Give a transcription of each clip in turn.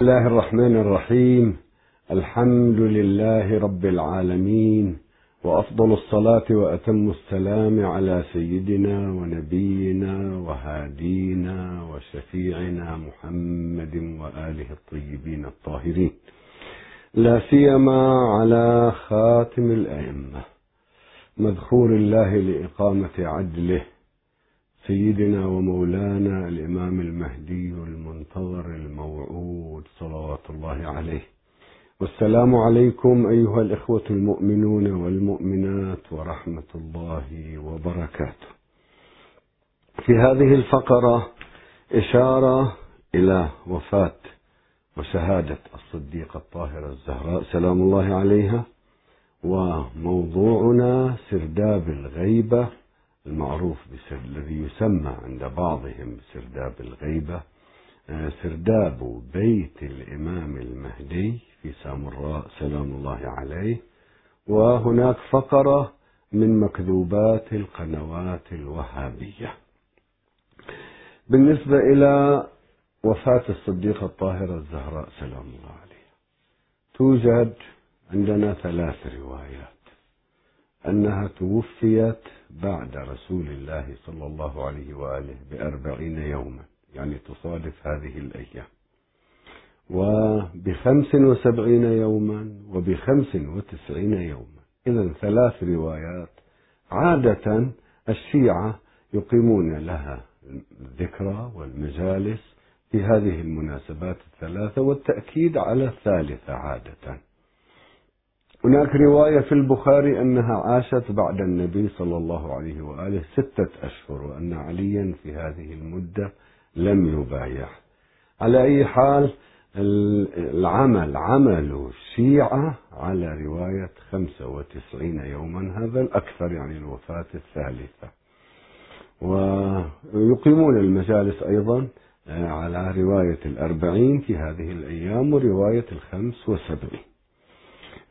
الله الرحمن الرحيم. الحمد لله رب العالمين وأفضل الصلاة وأتم السلام على سيدنا ونبينا وهادينا وشفيعنا محمد وآله الطيبين الطاهرين. لا سيما على خاتم الأئمة مذخور الله لإقامة عدله سيدنا ومولانا الإمام المهدي المنتظر الموعود صلوات الله عليه. والسلام عليكم أيها الإخوة المؤمنون والمؤمنات ورحمة الله وبركاته. في هذه الفقرة إشارة إلى وفاة وشهادة الصديقة الطاهرة الزهراء سلام الله عليها. وموضوعنا سرداب الغيبة المعروف الذي يسمى عند بعضهم بسرداب الغيبة آه، سرداب بيت الإمام المهدي في سامراء سلام الله عليه وهناك فقرة من مكذوبات القنوات الوهابية. بالنسبة إلى وفاة الصديقة الطاهرة الزهراء سلام الله عليها توجد عندنا ثلاث روايات. أنها توفيت بعد رسول الله صلى الله عليه وآله بأربعين يوما يعني تصادف هذه الأيام. وبخمس وسبعين يوما وبخمس وتسعين يوما. إذا ثلاث روايات عادة الشيعة يقيمون لها الذكرى والمجالس في هذه المناسبات الثلاثة والتأكيد على الثالثة عادة. هناك رواية في البخاري أنها عاشت بعد النبي صلى الله عليه وآله ستة أشهر وأن عليا في هذه المدة لم يبايع. على أي حال العمل عمل الشيعة على رواية خمسة وتسعين يوما هذا الأكثر يعني الوفاة الثالثة. ويقيمون المجالس أيضا آه، على رواية الأربعين في هذه الأيام ورواية الخمس وسبعين.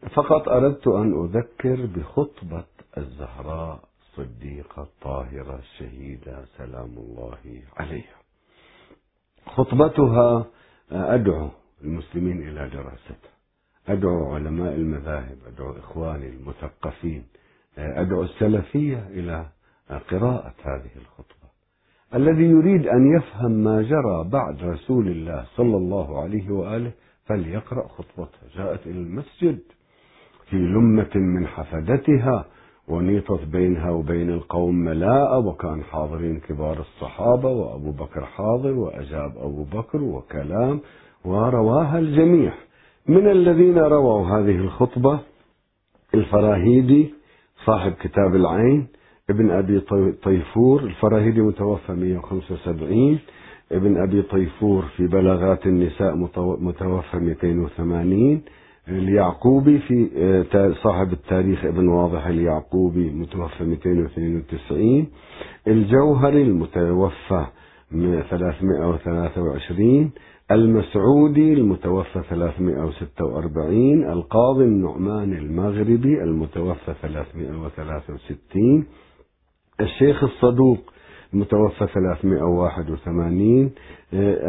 فقط أردت أن أذكر بخطبة الزهراء الصديقة الطاهرة الشهيدة سلام الله عليها. خطبتها أدعو المسلمين إلى دراستها. أدعو علماء المذاهب أدعو إخواني المثقفين أدعو السلفية إلى قراءة هذه الخطبة. الذي يريد أن يفهم ما جرى بعد رسول الله صلى الله عليه وآله فليقرأ خطبتها. جاءت إلى المسجد. في لمة من حفدتها ونيطت بينها وبين القوم ملاءة وكان حاضرين كبار الصحابة وأبو بكر حاضر وأجاب أبو بكر وكلام ورواها الجميع. من الذين رووا هذه الخطبة؟ الفراهيدي صاحب كتاب العين ابن أبي طيفور الفراهيدي متوفى 175 ابن أبي طيفور في بلاغات النساء متوفى 280 اليعقوبي في آه، صاحب التاريخ ابن واضح اليعقوبي متوفى 292 الجوهري المتوفى 323 المسعودي المتوفى 346 القاضي النعمان المغربي المتوفى 363 الشيخ الصدوق المتوفى 381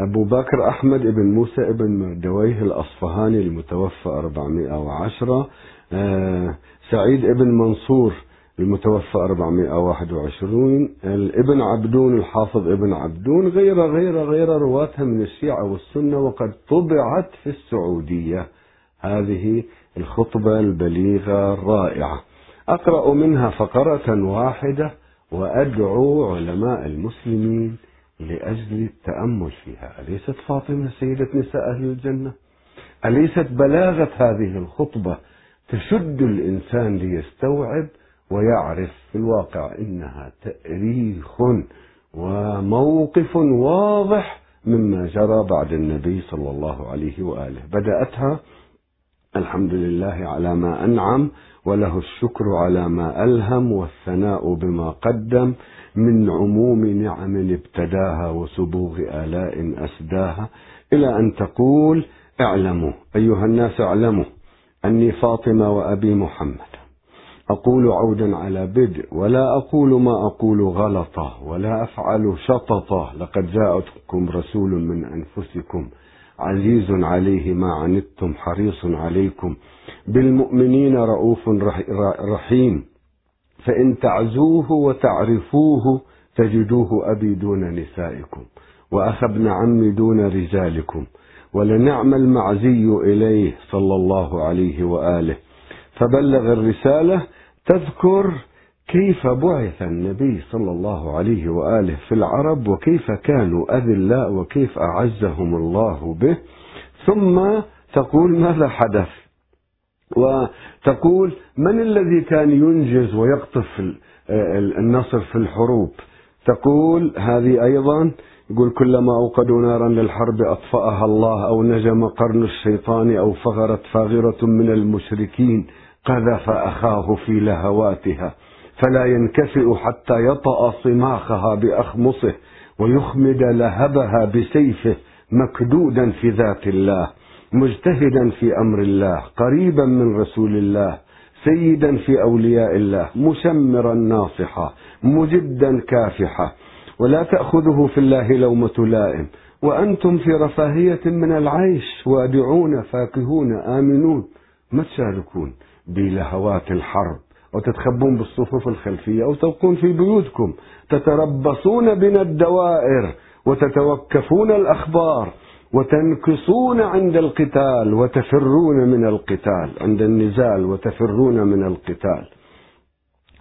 أبو بكر أحمد بن موسى بن مردويه الأصفهاني المتوفى 410 آه، سعيد بن منصور المتوفى 421 الابن عبدون الحافظ ابن عبدون غير غير غير رواتها من الشيعة والسنة وقد طبعت في السعودية. هذه الخطبة البليغة الرائعة. أقرأ منها فقرة واحدة. وأدعو علماء المسلمين لأجل التأمل فيها. أليست فاطمة سيدة نساء أهل الجنة؟ أليست بلاغة هذه الخطبة تشد الإنسان ليستوعب ويعرف في الواقع إنها تأريخ وموقف واضح مما جرى بعد النبي صلى الله عليه وآله. بدأتها الحمد لله على ما أنعم وله الشكر على ما ألهم والثناء بما قدم من عموم نعم ابتداها وسبوغ آلاء أسداها. إلى أن تقول اعلموا أيها الناس اعلموا أني فاطمة وأبي محمد. أقول عودا على بدء ولا أقول ما أقول غلطة ولا أفعل شططة. لقد جاءتكم رسول من أنفسكم عزيز عليه ما عنتم حريص عليكم. بالمؤمنين رؤوف رحيم. فإن تعزوه وتعرفوه تجدوه أبي دون نسائكم وأخ ابن عم دون رجالكم. ولنعم المعزي إليه صلى الله عليه وآله. فبلغ الرسالة تذكر كيف بعث النبي صلى الله عليه وآله في العرب وكيف كانوا أذلاء وكيف أعزهم الله به؟ ثم تقول ماذا حدث؟ وتقول من الذي كان ينجز ويقطف النصر في الحروب؟ تقول هذه أيضا يقول كلما أوقدوا نارا للحرب أطفأها الله أو نجم قرن الشيطان أو فغرت فاغرة من المشركين قذف أخاه في لهواتها. فلا ينكفئ حتى يطأ صماخها بأخمصه ويخمد لهبها بسيفه مكدودا في ذات الله مجتهدا في أمر الله قريبا من رسول الله سيدا في أولياء الله مشمرا ناصحا مجدا كافحا. ولا تأخذه في الله لومة لائم. وأنتم في رفاهية من العيش وادعون فاكهون آمنون. ما تشاركون؟ بلهوات الحرب. أو تتخبون بالصفوف الخلفية أو تبقون في بيوتكم تتربصون بنا الدوائر وتتوكفون الأخبار وتنكصون عند القتال وتفرون من القتال عند النزال وتفرون من القتال.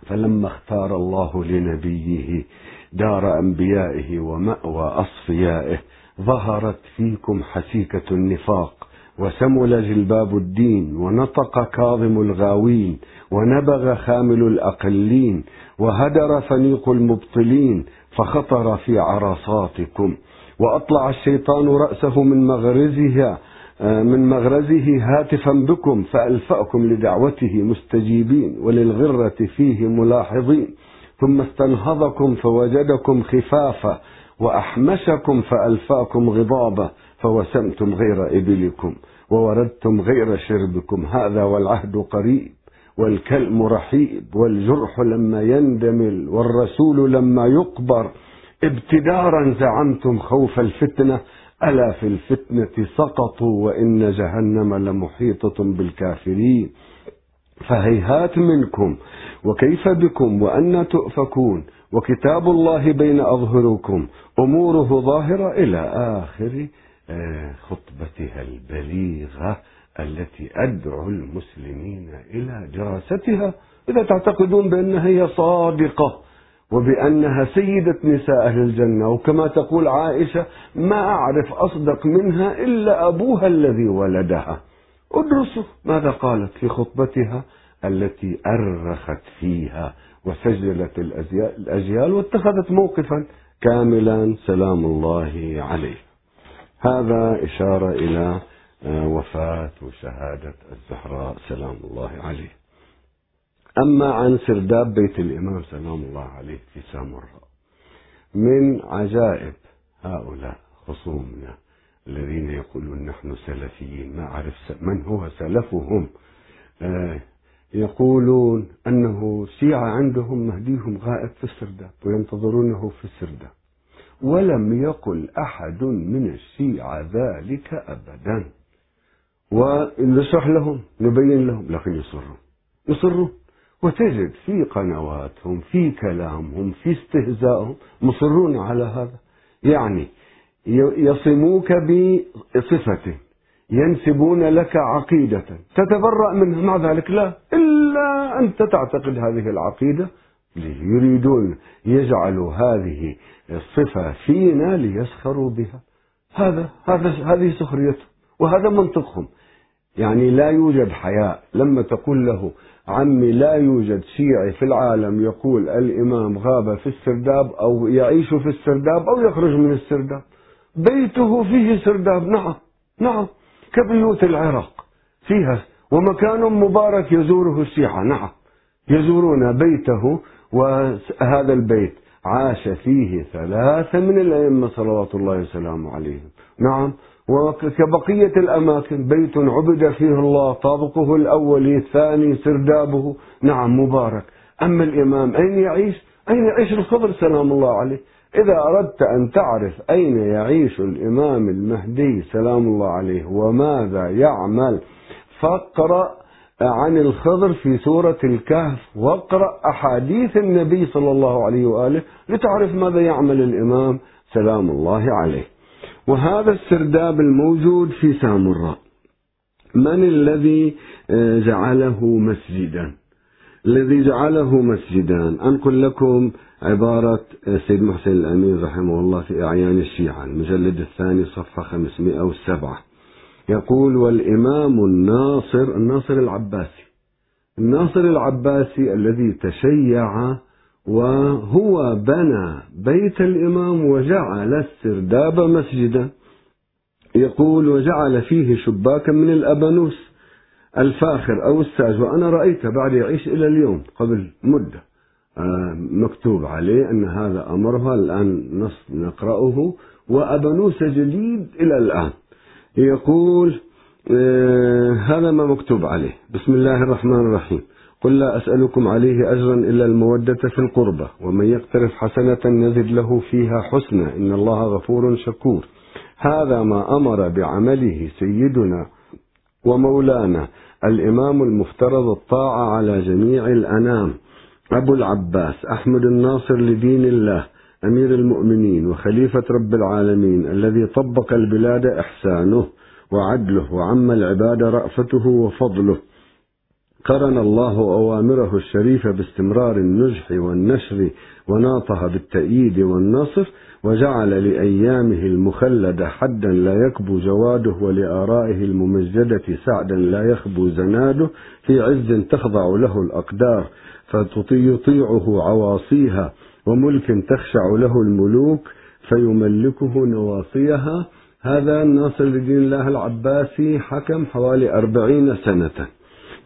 فلما اختار الله لنبيه دار أنبيائه ومأوى أصفيائه ظهرت فيكم حسيكة النفاق وسمل جلباب الدين ونطق كاظم الغاوين ونبغ خامل الأقلين وهدر فنيق المبطلين فخطر في عرصاتكم وأطلع الشيطان رأسه من مغرزها آه، من مغرزه هاتفا بكم فألفأكم لدعوته مستجيبين وللغرة فيه ملاحظين. ثم استنهضكم فوجدكم خفافا وأحمشكم فألفاكم غضابا فوسمتم غير إبلكم ووردتم غير شربكم. هذا والعهد قريب. والكلم رحيب والجرح لما يندمل والرسول لما يقبر. ابتدارا زعمتم خوف الفتنة ألا في الفتنة سقطوا وإن جهنم لمحيطة بالكافرين. فهيهات منكم وكيف بكم وأن تؤفكون. وكتاب الله بين أظهركم أموره ظاهرة إلى آخر آه، خطبتها البليغة. التي أدعو المسلمين إلى دراستها إذا تعتقدون بأنها هي صادقة وبأنها سيدة نساء أهل الجنة. وكما تقول عائشة ما أعرف أصدق منها إلا أبوها الذي ولدها. ادرسوا ماذا قالت في خطبتها التي أرخت فيها وسجلت الأجيال واتخذت موقفا كاملا. سلام الله عليه. هذا إشارة إلى وفاة وشهادة الزهراء سلام الله عليه. أما عن سرداب بيت الإمام سلام الله عليه في سامراء. من عجائب هؤلاء خصومنا الذين يقولون نحن سلفيين ما أعرف من هو سلفهم. آه يقولون أنه شيعة عندهم مهديهم غائب في السرداب وينتظرونه في السرداب. ولم يقل أحد من الشيعة ذلك أبدا. ونشرح لهم نبين لهم لكن يصرون يصرون وتجد في قنواتهم في كلامهم في استهزائهم مصرون على هذا. يعني يصموك بصفة ينسبون لك عقيدة. تتبرأ منها. مع ذلك لا. إلا أنت تعتقد هذه العقيدة. يريدون يجعلوا هذه الصفة فينا ليسخروا بها. هذا هذا هذه سخريتهم. وهذا منطقهم. يعني لا يوجد حياء. لما تقول له عمي لا يوجد شيعي في العالم يقول الإمام غاب في السرداب أو يعيش في السرداب أو يخرج من السرداب. بيته فيه سرداب. نعم نعم. كبيوت العراق فيها ومكان مبارك يزوره الشيعة. نعم يزورون بيته وهذا البيت عاش فيه ثلاثة من الأئمة صلوات الله وسلامه عليهم. نعم وكبقية الأماكن بيت عبد فيه الله طابقه الأول الثاني سردابه. نعم مبارك. أما الإمام أين يعيش؟ أين يعيش الخضر؟ سلام الله عليه. إذا أردت أن تعرف أين يعيش الإمام المهدي سلام الله عليه. وماذا يعمل؟ فاقرأ عن الخضر في سورة الكهف واقرأ أحاديث النبي صلى الله عليه وآله لتعرف ماذا يعمل الإمام. سلام الله عليه. وهذا السرداب الموجود في سامراء من الذي آه، جعله مسجدا؟ الذي جعله مسجدا. أنقل لكم عبارة سيد محسن الأمين رحمه الله في أعيان الشيعة المجلد الثاني صفحة 507 يقول والإمام الناصر الناصر العباسي. الناصر العباسي الذي تشيع وهو بنى بيت الإمام وجعل السرداب مسجدا. يقول وجعل فيه شباكا من الأبانوس الفاخر أو الساج وأنا رأيته بعد يعيش إلى اليوم قبل مدة. آه، مكتوب عليه أن هذا أمرها الآن نص نقرأه. وأبانوس جديد إلى الآن. يقول آه، هذا ما مكتوب عليه. بسم الله الرحمن الرحيم. قل لا أسألكم عليه أجرا إلا المودة في القربة ومن يقترف حسنة نزد له فيها حسنة إن الله غفور شكور. هذا ما أمر بعمله سيدنا ومولانا الإمام المفترض الطاعة على جميع الأنام أبو العباس أحمد الناصر لدين الله أمير المؤمنين وخليفة رب العالمين الذي طبق البلاد إحسانه وعدله وعم العباد رأفته وفضله. قرن الله أوامره الشريفة باستمرار النجح والنشر وناطها بالتأييد والنصر وجعل لأيامه المخلدة حدا لا يكبو جواده ولآرائه الممجدة سعدا لا يخبو زناده في عز تخضع له الأقدار فيطيعه عواصيها وملك تخشع له الملوك فيملكه نواصيها. هذا الناصر لدين الله العباسي حكم حوالي أربعين سنة.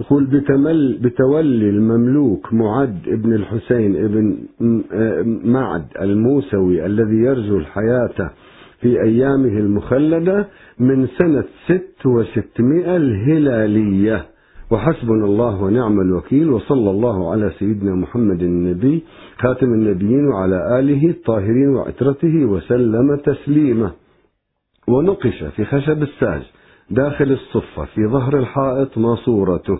يقول بتمل بتولي المملوك معد ابن الحسين ابن معد الموسوي الذي يرجو الحياة في أيامه المخلدة من سنة ست وستمائة الهلالية. وحسبنا الله ونعم الوكيل وصلى الله على سيدنا محمد النبي خاتم النبيين وعلى آله الطاهرين وعترته وسلم تسليما ونقش في خشب الساج داخل الصفة في ظهر الحائط ما صورته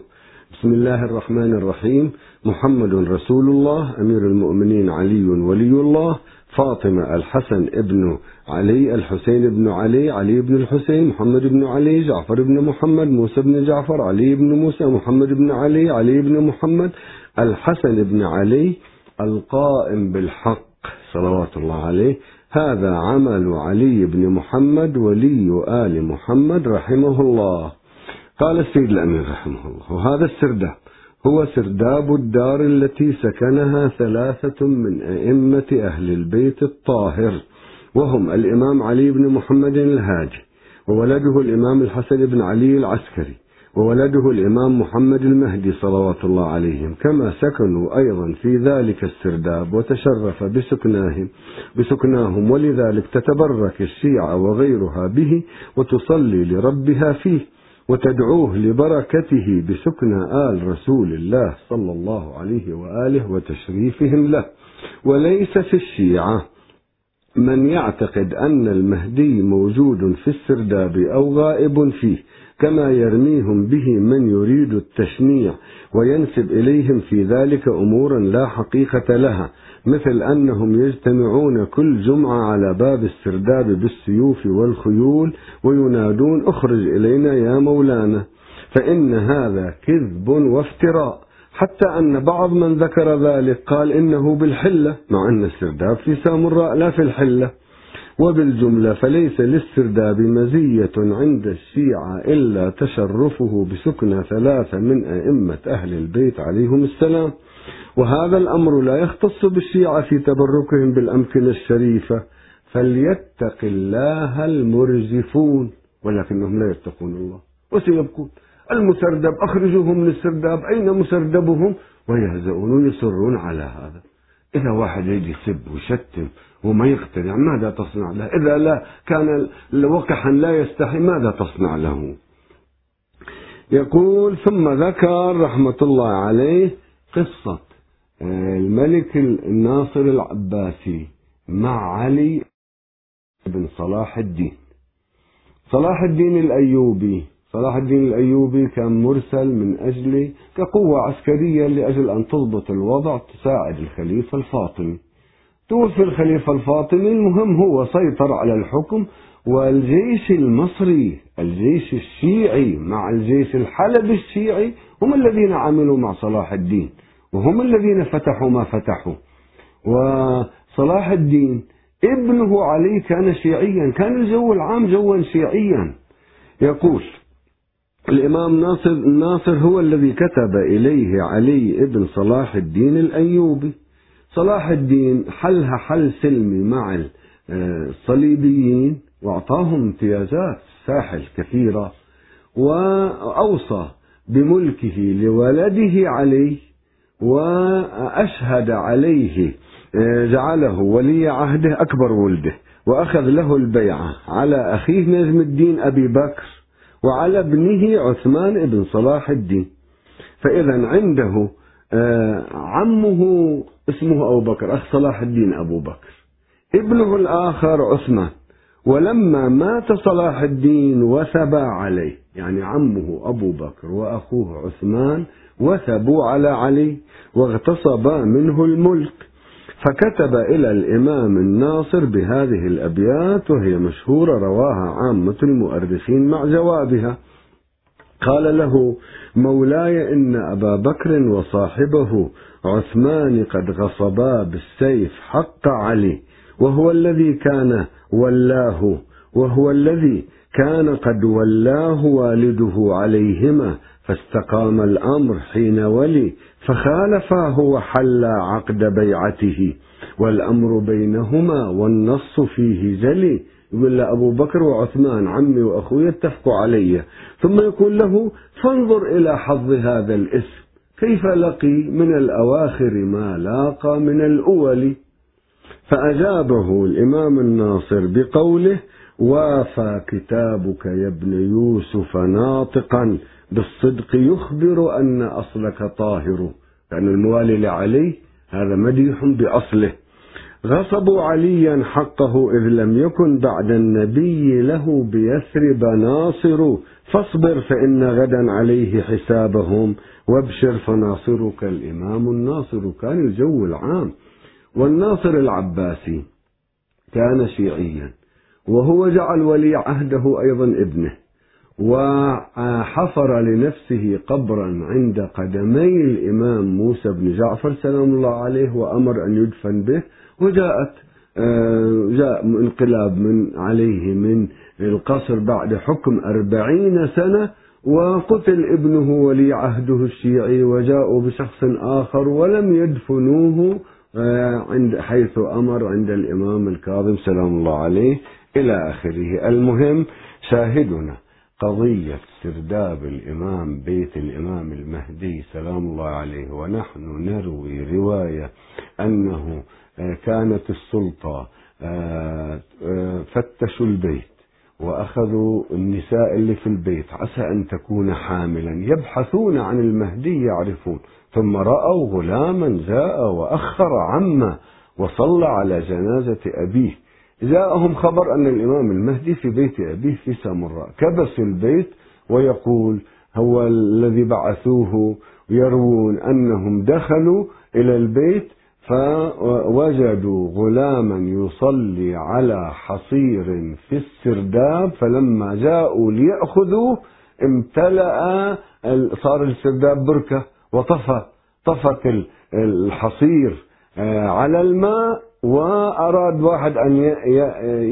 بسم الله الرحمن الرحيم. محمد رسول الله أمير المؤمنين علي ولي الله فاطمة الحسن ابن علي الحسين بن علي علي بن الحسين محمد بن علي جعفر بن محمد موسى بن جعفر علي بن موسى محمد بن علي علي بن محمد الحسن بن علي القائم بالحق صلوات الله عليه. هذا عمل علي بن محمد ولي آل محمد رحمه الله. قال السيد الأمير رحمه الله وهذا السرداب هو سرداب الدار التي سكنها ثلاثة من أئمة أهل البيت الطاهر وهم الإمام علي بن محمد الهاجي وولده الإمام الحسن بن علي العسكري وولده الإمام محمد المهدي صلوات الله عليهم كما سكنوا أيضا في ذلك السرداب وتشرف بسكناهم بسكناهم ولذلك تتبرك الشيعة وغيرها به وتصلي لربها فيه. وتدعوه لبركته بسكن آل رسول الله صلى الله عليه وآله وتشريفهم له. وليس في الشيعة من يعتقد أن المهدي موجود في السرداب أو غائب فيه. كما يرميهم به من يريد التشنيع وينسب إليهم في ذلك أمورا لا حقيقة لها مثل أنهم يجتمعون كل جمعة على باب السرداب بالسيوف والخيول وينادون اخرج إلينا يا مولانا فإن هذا كذب وافتراء حتى أن بعض من ذكر ذلك قال إنه بالحلة مع أن السرداب في سامراء لا في الحلة. وبالجملة فليس للسرداب مزية عند الشيعة إلا تشرفه بسكن ثلاثة من أئمة أهل البيت عليهم السلام. وهذا الأمر لا يختص بالشيعة في تبركهم بالأمكنة الشريفة. فليتق الله المرجفون ولكنهم لا يتقون الله. وسيبكون. المسردب أخرجوهم من السرداب أين مسردبهم؟ ويهزؤون ويصرون على هذا. إذا واحد يجي يسب ويشتم وما يقتنع ماذا تصنع له؟ إذا لا كان وقحا لا يستحي ماذا تصنع له؟ يقول ثم ذكر رحمة الله عليه قصة الملك الناصر العباسي مع علي بن صلاح الدين. صلاح الدين الأيوبي صلاح الدين الأيوبي كان مرسل من أجل كقوة عسكرية لأجل أن تضبط الوضع تساعد الخليفة الفاطمي. توفي الخليفة الفاطمي المهم هو سيطر على الحكم والجيش المصري الجيش الشيعي مع الجيش الحلبي الشيعي هم الذين عملوا مع صلاح الدين وهم الذين فتحوا ما فتحوا. وصلاح الدين ابنه علي كان شيعيا كان الجو العام جوا شيعيا. يقول الإمام ناصر الناصر هو الذي كتب إليه علي ابن صلاح الدين الأيوبي. صلاح الدين حلها حل سلمي مع الصليبيين وأعطاهم امتيازات ساحل كثيرة وأوصى بملكه لولده علي وأشهد عليه جعله ولي عهده أكبر ولده وأخذ له البيعة على أخيه نجم الدين أبي بكر وعلى ابنه عثمان بن صلاح الدين. فإذا عنده آه، عمه اسمه أبو بكر أخ صلاح الدين أبو بكر. ابنه الآخر عثمان. ولما مات صلاح الدين وثبى عليه يعني عمه أبو بكر وأخوه عثمان وثبوا على علي واغتصبا منه الملك. فكتب إلى الإمام الناصر بهذه الأبيات وهي مشهورة رواها عامة المؤرخين مع جوابها. قال له مولاي إن أبا بكر وصاحبه عثمان قد غصبا بالسيف حق علي وهو الذي كان ولاه وهو الذي كان قد ولاه والده عليهما فاستقام الأمر حين ولي فخالفاه وحل عقد بيعته والأمر بينهما والنص فيه جلي يقول له أبو بكر وعثمان عمي وأخوي اتفقوا علي. ثم يقول له فانظر إلى حظ هذا الاسم. كيف لقي من الأواخر ما لاقى من الأول؟ فأجابه الإمام الناصر بقوله وافى كتابك يا ابن يوسف ناطقا بالصدق يخبر أن أصلك طاهر. لأن الموالي لعلي هذا مديح بأصله. غصبوا عليا حقه إذ لم يكن بعد النبي له بيثرب ناصر فاصبر فإن غدا عليه حسابهم وابشر فناصرك الإمام الناصر كان الجو العام. والناصر العباسي كان شيعيا وهو جعل ولي عهده أيضا ابنه وحفر لنفسه قبرا عند قدمي الإمام موسى بن جعفر سلام الله عليه وأمر أن يدفن به وجاءت آه، جاء انقلاب من عليه من القصر بعد حكم أربعين سنة وقتل ابنه ولي عهده الشيعي وجاءوا بشخص آخر ولم يدفنوه آه، عند حيث أمر عند الإمام الكاظم سلام الله عليه إلى آخره. المهم شاهدنا قضية سرداب الإمام بيت الإمام المهدي سلام الله عليه ونحن نروي رواية أنه كانت السلطة آه، آه، فتشوا البيت وأخذوا النساء اللي في البيت عسى أن تكون حاملا يبحثون عن المهدي يعرفون. ثم رأوا غلاما جاء وأخر عمه وصلى على جنازة أبيه. جاءهم خبر أن الإمام المهدي في بيت أبيه في سامراء كبس البيت ويقول هو الذي بعثوه يروون أنهم دخلوا إلى البيت فوجدوا غلاما يصلي على حصير في السرداب فلما جاءوا ليأخذوه امتلأ صار السرداب بركة وطفى طفت الحصير آه، على الماء وأراد واحد أن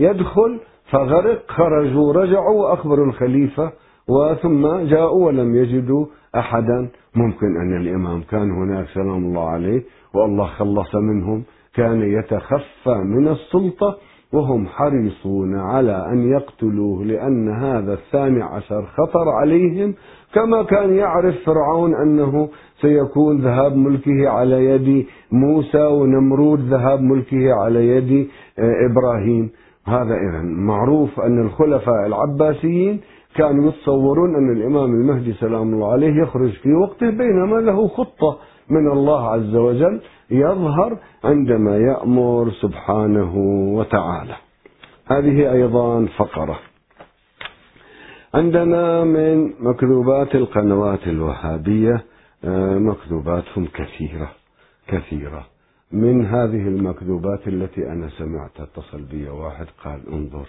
يدخل فغرق خرجوا رجعوا وأخبروا الخليفة وثم جاءوا ولم يجدوا أحدا. ممكن أن الإمام كان هناك سلام الله عليه والله خلص منهم كان يتخفى من السلطة وهم حريصون على أن يقتلوه لأن هذا الثاني عشر خطر عليهم. كما كان يعرف فرعون أنه سيكون ذهاب ملكه على يد موسى ونمرود ذهاب ملكه على يد آه، إبراهيم. هذا إذا معروف أن الخلفاء العباسيين كانوا يتصورون أن الإمام المهدي سلام الله عليه يخرج في وقته بينما له خطة من الله عز وجل يظهر عندما يأمر سبحانه وتعالى. هذه أيضا فقرة. عندنا من مكذوبات القنوات الوهابية آه، مكذوباتهم كثيرة كثيرة. من هذه المكذوبات التي أنا سمعت اتصل بي واحد قال انظر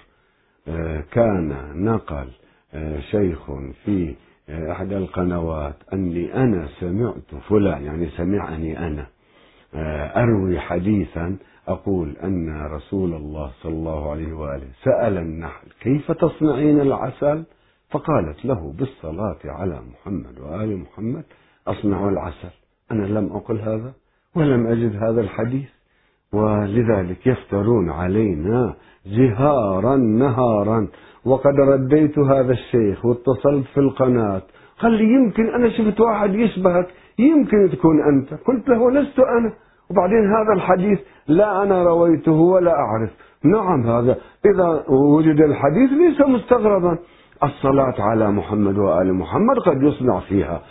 آه، كان نقل آه، شيخ في إحدى القنوات أني أنا سمعت فلان يعني سمعني أنا أروي حديثا أقول أن رسول الله صلى الله عليه وآله سأل النحل كيف تصنعين العسل؟ فقالت له بالصلاة على محمد وآل محمد أصنع العسل. أنا لم أقل هذا ولم أجد هذا الحديث ولذلك يفترون علينا جهارا نهارا. وقد رديت هذا الشيخ واتصلت في القناة. قال لي يمكن أنا شفت واحد يشبهك يمكن تكون أنت. قلت له لست أنا. وبعدين هذا الحديث لا أنا رويته ولا أعرف. نعم هذا إذا وجد الحديث ليس مستغربا. الصلاة على محمد وآل محمد قد يصنع فيها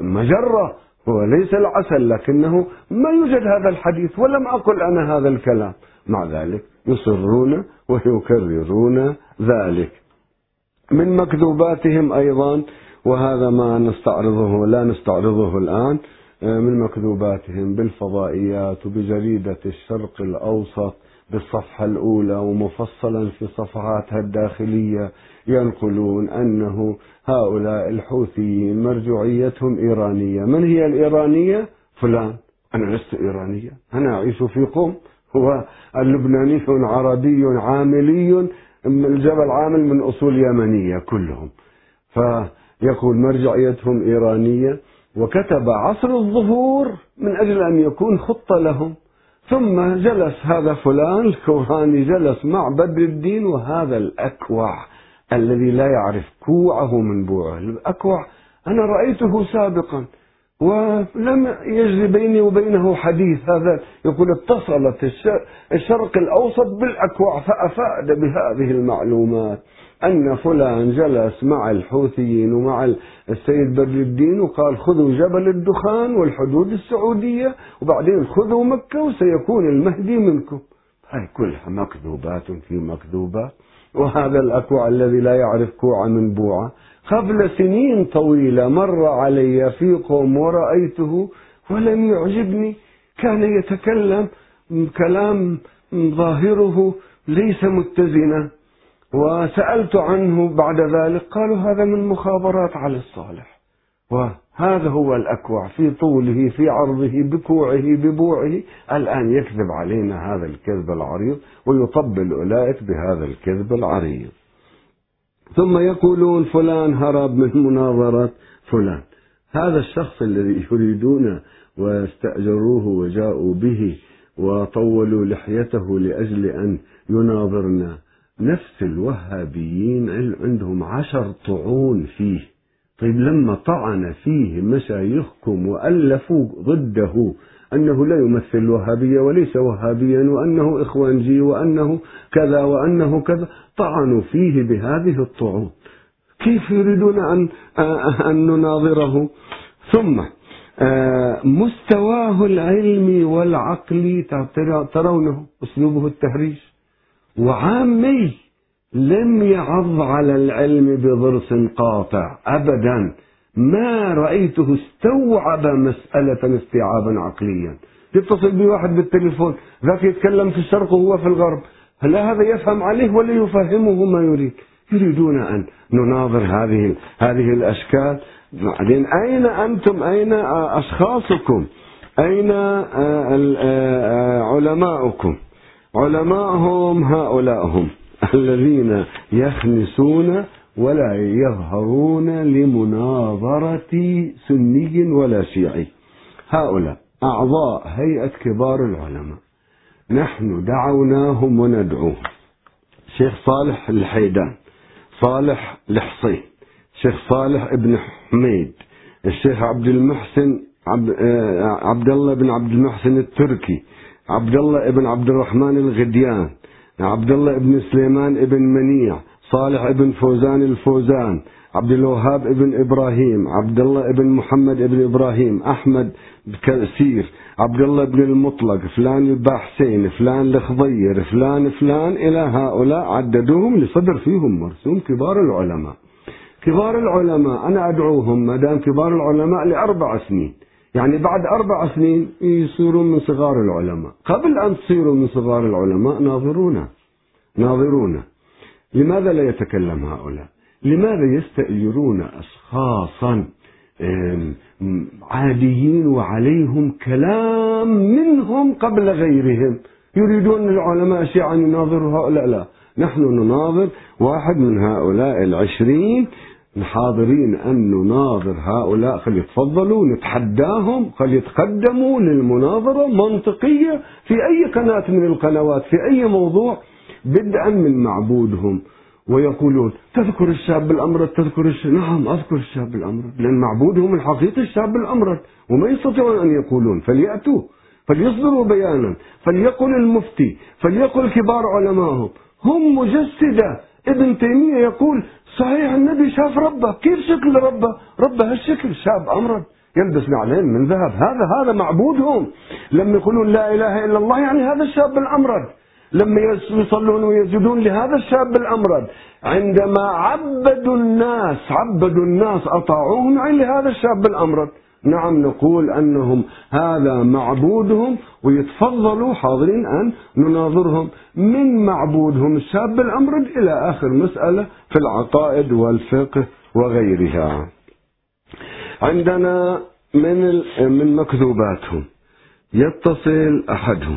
مجرة وليس العسل لكنه ما يوجد هذا الحديث ولم أقل أنا هذا الكلام. مع ذلك يصرون ويكررون ذلك. من مكذوباتهم أيضا وهذا ما نستعرضه لا نستعرضه الآن من مكذوباتهم بالفضائيات وبجريدة الشرق الأوسط بالصفحة الأولى ومفصلا في صفحاتها الداخلية ينقلون أنه هؤلاء الحوثيين مرجعيتهم إيرانية. من هي الإيرانية؟ فلان. أنا لست إيرانيا أنا أعيش في قم هو اللبناني عربي عاملي الجبل عامل من أصول يمنية كلهم. فيقول مرجعيتهم إيرانية وكتب عصر الظهور من أجل أن يكون خطة لهم. ثم جلس هذا فلان الكوهاني جلس مع بدر الدين وهذا الأكوع الذي لا يعرف كوعه من بوعه. الأكوع أنا رأيته سابقا. ولم يجري بيني وبينه حديث. هذا يقول اتصلت الشرق الأوسط بالأكوع فأفاد بهذه المعلومات أن فلان جلس مع الحوثيين ومع السيد بدر الدين وقال خذوا جبل الدخان والحدود السعودية وبعدين خذوا مكة وسيكون المهدي منكم. هاي كلها مكذوبات في مكذوبات. وهذا الأكوع الذي لا يعرف كوع من بوعة. قبل سنين طويلة مر علي في قوم ورأيته ولم يعجبني. كان يتكلم كلام ظاهره ليس متزنا. وسألت عنه بعد ذلك قالوا هذا من مخابرات علي الصالح. وهذا هو الأكوع في طوله في عرضه بكوعه ببوعه. الآن يكذب علينا هذا الكذب العريض ويطبل أولئك بهذا الكذب العريض. ثم يقولون فلان هرب من مناظرة فلان. هذا الشخص الذي يريدون واستأجروه وجاءوا به وطولوا لحيته لأجل أن يناظرنا نفس الوهابيين عندهم عشر طعون فيه. طيب لما طعن فيه مشايخكم وألفوا ضده أنه لا يمثل الوهابية وليس وهابيا وأنه إخوانجي وأنه كذا وأنه كذا. طعنوا فيه بهذه الطعون. كيف يريدون أن, أن نناظره؟ ثم مستواه العلمي والعقلي ترونه أسلوبه التهريج؟ وعامي لم يعض على العلم بضرس قاطع أبدا. ما رأيته استوعب مسألة استيعابا عقليا. يتصل بي واحد بالتليفون ذاك يتكلم في الشرق وهو في الغرب. هل هذا يفهم عليه ولا يفهمه ما يريد. يريدون أن نناظر هذه هذه الأشكال. بعدين أين أنتم؟ أين أشخاصكم؟ أين علماؤكم؟ علماءهم هؤلاء هم الذين يخنسون ولا يظهرون لمناظرة سني ولا شيعي. هؤلاء أعضاء هيئة كبار العلماء. نحن دعوناهم وندعوهم. شيخ صالح الحيدان صالح الحصين شيخ صالح ابن حميد الشيخ عبد المحسن عبد, آه، عبد الله بن عبد المحسن التركي عبد الله بن عبد الرحمن الغديان عبد الله بن سليمان بن منيع صالح بن فوزان الفوزان عبد الوهاب بن إبراهيم عبد الله بن محمد بن إبراهيم أحمد كثير عبد الله بن المطلق فلان الباحسين فلان الخضير فلان فلان إلى هؤلاء عددوهم لصدر فيهم مرسوم كبار العلماء. كبار العلماء أنا أدعوهم ما دام كبار العلماء لأربع سنين. يعني بعد أربع سنين يصيرون من صغار العلماء. قبل أن تصيروا من صغار العلماء ناظرونا. ناظرونا. لماذا لا يتكلم هؤلاء؟ لماذا يستأجرون أشخاصا عاديين وعليهم كلام منهم قبل غيرهم؟ يريدون العلماء أشياء أن يناظروا هؤلاء؟ لا. نحن نناظر واحد من هؤلاء العشرين حاضرين أن نناظر هؤلاء. فليتفضلوا نتحداهم فليتقدموا للمناظرة منطقية في أي قناة من القنوات في أي موضوع. بدءا من معبودهم. ويقولون تذكر الشاب الأمرد تذكر الشاب نعم أذكر الشاب الأمرد لأن معبودهم الحقيقي الشاب الأمرد وما يستطيعون أن يقولون. فليأتوا فليصدروا بيانا فليقل المفتي فليقل كبار علمائهم هم مجسدة. ابن تيمية يقول صحيح النبي شاف ربه. كيف شكل ربه؟ ربه هالشكل شاب أمرد يلبس نعلين من ذهب. هذا هذا معبودهم. لما يقولون لا إله إلا الله يعني هذا الشاب الأمرد لما يصلون ويسجدون لهذا الشاب الأمرد عندما عبدوا الناس عبدوا الناس أطاعوهم عن لهذا الشاب الأمرد نعم نقول أنهم هذا معبودهم ويتفضلوا حاضرين أن نناظرهم من معبودهم الشاب الأمرد إلى آخر مسألة في العقائد والفقه وغيرها. عندنا من من مكذوباتهم يتصل أحدهم.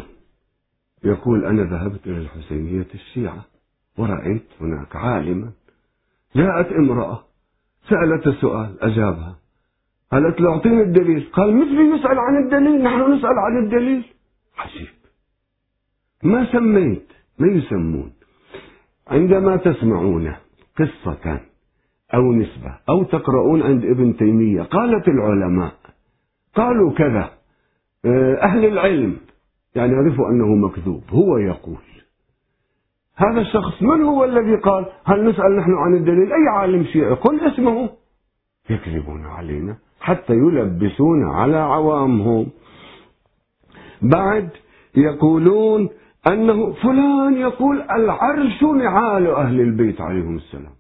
يقول أنا ذهبت إلى الحسينية الشيعة ورأيت هناك عالما جاءت امرأة سألت السؤال أجابها قالت له أعطيني الدليل قال مثلي يسأل عن الدليل نحن نسأل عن الدليل عجيب ما سميت ما يسمون عندما تسمعون قصة أو نسبة أو تقرؤون عند ابن تيمية قالت العلماء قالوا كذا آه، أهل العلم يعني عرفوا أنه مكذوب هو يقول. هذا الشخص من هو الذي قال؟ هل نسأل نحن عن الدليل؟ أي عالم شيعي قل اسمه. يكذبون علينا حتى يلبسون على عوامهم. بعد يقولون أنه فلان يقول العرش نعال أهل البيت عليهم السلام.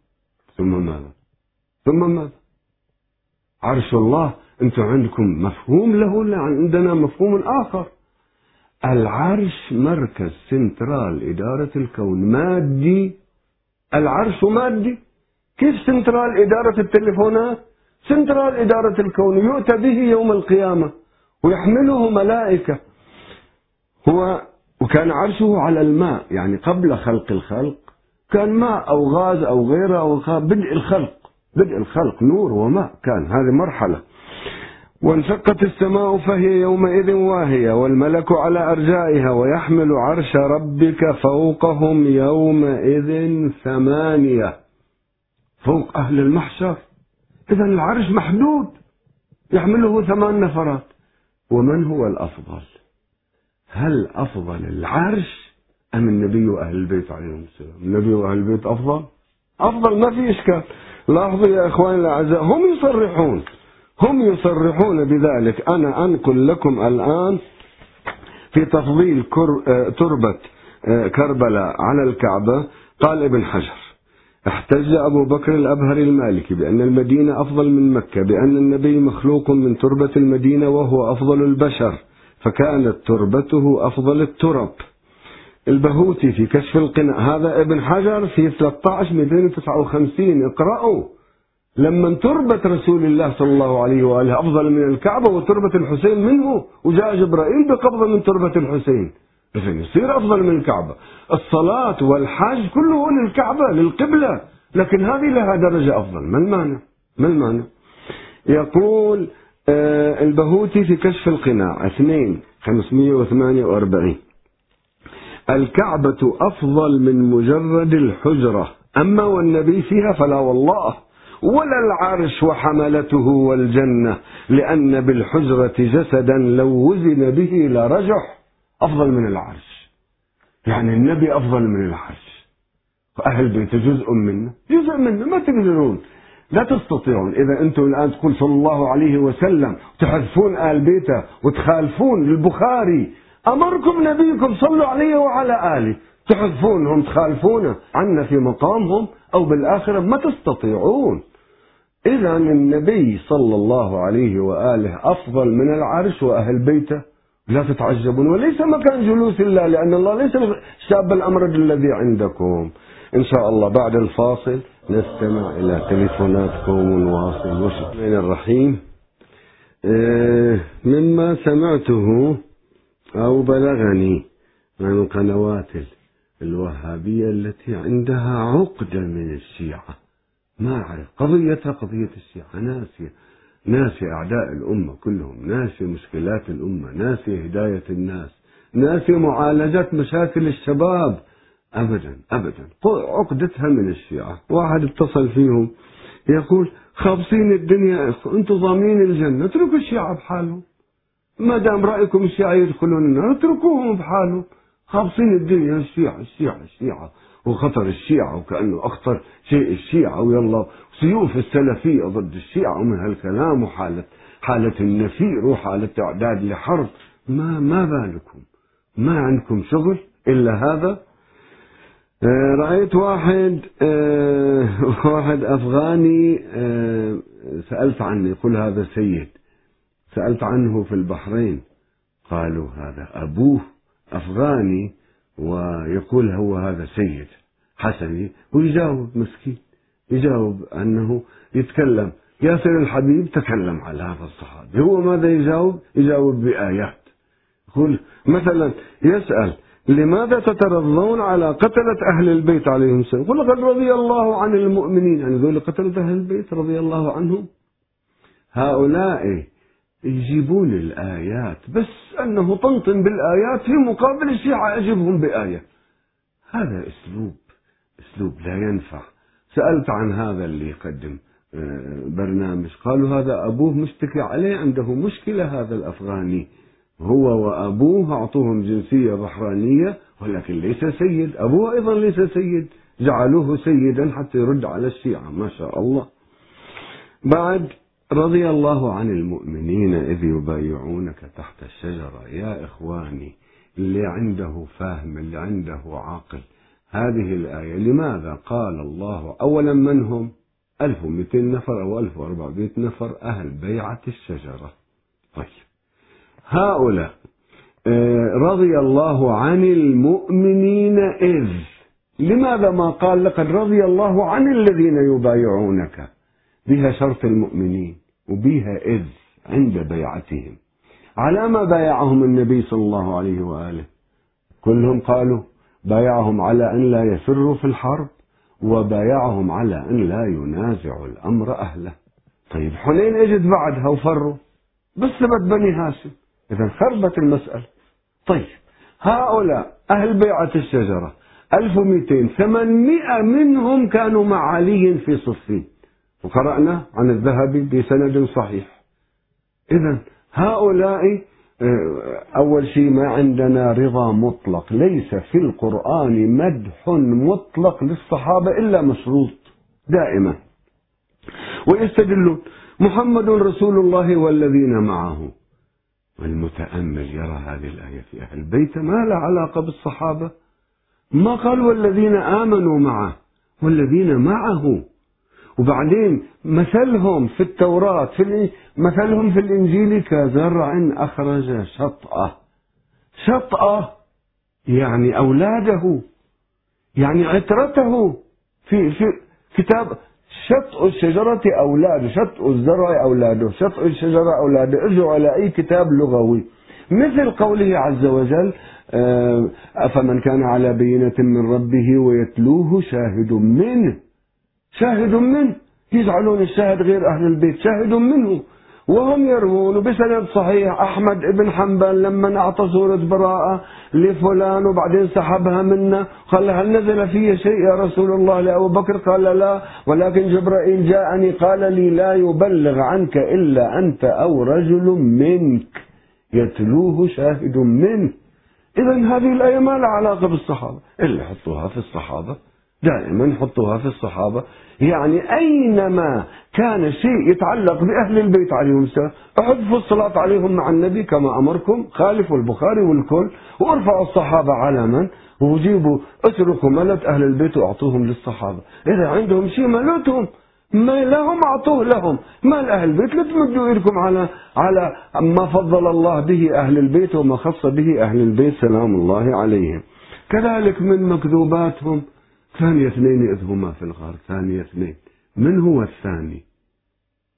ثم ماذا؟ ثم ماذا؟ عرش الله أنتم عندكم مفهوم له لا عندنا مفهوم آخر. العرش مركز سنترال إدارة الكون مادي. العرش مادي. كيف سنترال إدارة التليفونات؟ سنترال إدارة الكون يؤتى به يوم القيامة ويحمله ملائكة. هو وكان عرشه على الماء يعني قبل خلق الخلق. كان ماء أو غاز أو غيره أو بدء الخلق. بدء الخلق نور وماء كان. هذه مرحلة. وانشقت السماء فهي يومئذ واهية والملك على أرجائها ويحمل عرش ربك فوقهم يومئذ ثمانية. فوق أهل المحشر. إذا العرش محدود. يحمله ثمان نفرات. ومن هو الأفضل؟ هل أفضل العرش أم النبي وأهل البيت عليهم السلام؟ النبي وأهل البيت أفضل؟ أفضل ما في إشكال. لاحظوا يا إخواني الأعزاء هم يصرحون. هم يصرحون بذلك. أنا أنقل لكم الآن في تفضيل آه، تربة آه، كربلاء على الكعبة قال ابن حجر احتج أبو بكر الأبهري المالكي بأن المدينة أفضل من مكة بأن النبي مخلوق من تربة المدينة وهو أفضل البشر فكانت تربته أفضل الترب. البهوتي في كشف القناع هذا ابن حجر في 13 259 اقرأوا. لما تربة رسول الله صلى الله عليه وآله أفضل من الكعبة وتربة الحسين منه وجاء جبرائيل بقبضة من تربة الحسين. يصير أفضل من الكعبة. الصلاة والحج كله للكعبة للقبلة. لكن هذه لها درجة أفضل. ما المانع؟ ما المانع؟ يقول آه البهوتي في كشف القناع 2 548 الكعبة أفضل من مجرد الحجرة. أما والنبي فيها فلا والله. ولا العرش وحملته والجنة لأن بالحجرة جسدا لو وزن به لرجح أفضل من العرش. يعني النبي أفضل من العرش. أهل بيت جزء منا جزء منا ما تقدرون. لا تستطيعون. إذا أنتم الآن تقول صلى الله عليه وسلم تحذفون آل بيته وتخالفون البخاري أمركم نبيكم صلوا عليه وعلى آله. تحذفونهم تخالفونه عنا في مقامهم أو بالآخرة ما تستطيعون. إذا النبي صلى الله عليه وآله أفضل من العرش وأهل بيته لا تتعجبون وليس مكان جلوس الله لأن الله ليس الشاب الأمرد الذي عندكم. إن شاء الله بعد الفاصل نستمع إلى تليفوناتكم ونواصل. وشكرا الرحيم؟ آه، مما سمعته أو بلغني عن القنوات الوهابية التي عندها عقدة من الشيعة. ما أعرف قضيتها قضية الشيعة. ناسية ناسية أعداء الأمة كلهم. ناسية مشكلات الأمة. ناسية هداية الناس. ناسية معالجة مشاكل الشباب. أبدا أبدا. عقدتها من الشيعة. واحد اتصل فيهم. يقول خابصين الدنيا أنتم ضامنين الجنة. اتركوا الشيعة بحالهم. ما دام رأيكم الشيعة يدخلون النار اتركوهم بحالهم. خابصين الدنيا الشيعة الشيعة الشيعة. وخطر الشيعة وكأنه أخطر شيء الشيعة. ويلا سيوف السلفية ضد الشيعة ومن هالكلام وحالة حالة النفير وحالة إعداد لحرب. ما ما بالكم؟ ما عندكم شغل إلا هذا؟ آه، رأيت واحد آه، واحد أفغاني آه، سألت عنه يقول هذا سيد. سألت عنه في البحرين. قالوا هذا أبوه. أفغاني ويقول هو هذا سيد حسني ويجاوب مسكين يجاوب أنه يتكلم. ياسر الحبيب تكلم على هذا الصحابي هو ماذا يجاوب؟ يجاوب بآيات. يقول مثلا يسأل لماذا تترضون على قتلة أهل البيت عليهم السلام؟ قل قد رضي الله عن المؤمنين. يعني ذول قتلة أهل البيت رضي الله عنهم. هؤلاء يجيبون الآيات بس أنه طنطن بالآيات في مقابل الشيعة أجبهم بآية. هذا أسلوب أسلوب لا ينفع. سألت عن هذا اللي يقدم آه، برنامج. قالوا هذا أبوه مشتكي عليه عنده مشكلة هذا الأفغاني. هو وأبوه أعطوهم جنسية بحرانية ولكن ليس سيد. أبوه أيضا ليس سيد. جعلوه سيدا حتى يرد على الشيعة ما شاء الله. بعد رضي الله عن المؤمنين إذ يبايعونك تحت الشجرة. يا إخواني اللي عنده فهم اللي عنده عاقل هذه الآية لماذا قال الله؟ أولا من هم؟ 1200 نفر أو 1400 نفر أهل بيعة الشجرة. طيب. هؤلاء آه، رضي الله عن المؤمنين إذ لماذا ما قال؟ لقد رضي الله عن الذين يبايعونك. بها شرط المؤمنين وبها إذ عند بيعتهم. على ما بايعهم النبي صلى الله عليه وآله. كلهم قالوا بايعهم على أن لا يسروا في الحرب وبايعهم على أن لا ينازعوا الأمر أهله. طيب حنين اجت بعدها وفروا. بس ثبت بني هاشم. إذا خربت المسألة. طيب هؤلاء أهل بيعة الشجرة 1200 800 منهم كانوا مع علي في صفين. وقرأنا عن الذهبي بسند صحيح. إذا هؤلاء آه، أول شيء ما عندنا رضا مطلق. ليس في القرآن مدح مطلق للصحابة إلا مشروط دائما. ويستدلون محمد رسول الله والذين معه. والمتأمل يرى هذه الآية في أهل البيت ما لها علاقة بالصحابة. ما قال والذين آمنوا معه والذين معه وبعدين مثلهم في التوراة في مثلهم في الإنجيل كزرع أخرج شطأة. شطأة يعني أولاده يعني عترته في في كتاب شطء الشجرة أولاده شطء الزرع أولاده شطء الشجرة أولاده ارجعوا على أي كتاب لغوي. مثل قوله عز وجل آه، أفمن كان على بينة من ربه ويتلوه شاهد منه. شاهد منه. يزعلون الشاهد غير أهل البيت. شاهد منه. وهم يروون بسند صحيح. أحمد بن حنبل لما أعطى سورة براءة لفلان وبعدين سحبها منا قال هل نزل في شيء يا رسول الله؟ لأبو بكر قال لا. ولكن جبرائيل جاءني قال لي لا يبلغ عنك إلا أنت أو رجل منك. يتلوه شاهد منه. إذا هذه الآية ما لها علاقة بالصحابة. اللي حطوها في الصحابة. دائما حطوها في الصحابة. يعني أينما كان شيء يتعلق بأهل البيت عليهم السلام احذفوا الصلاة عليهم مع النبي كما أمركم خالفوا البخاري والكل وارفعوا الصحابة علما وجيبوا اتركوا ملت أهل البيت وأعطوهم للصحابة. إذا عندهم شيء ملتهم ما لهم أعطوه لهم. ما أهل البيت لا تمدوا إيدكم على على ما فضل الله به أهل البيت وما خص به أهل البيت سلام الله عليهم. كذلك من مكذوباتهم ثاني اثنين إذ هما في الغار ثاني اثنين. من هو الثاني؟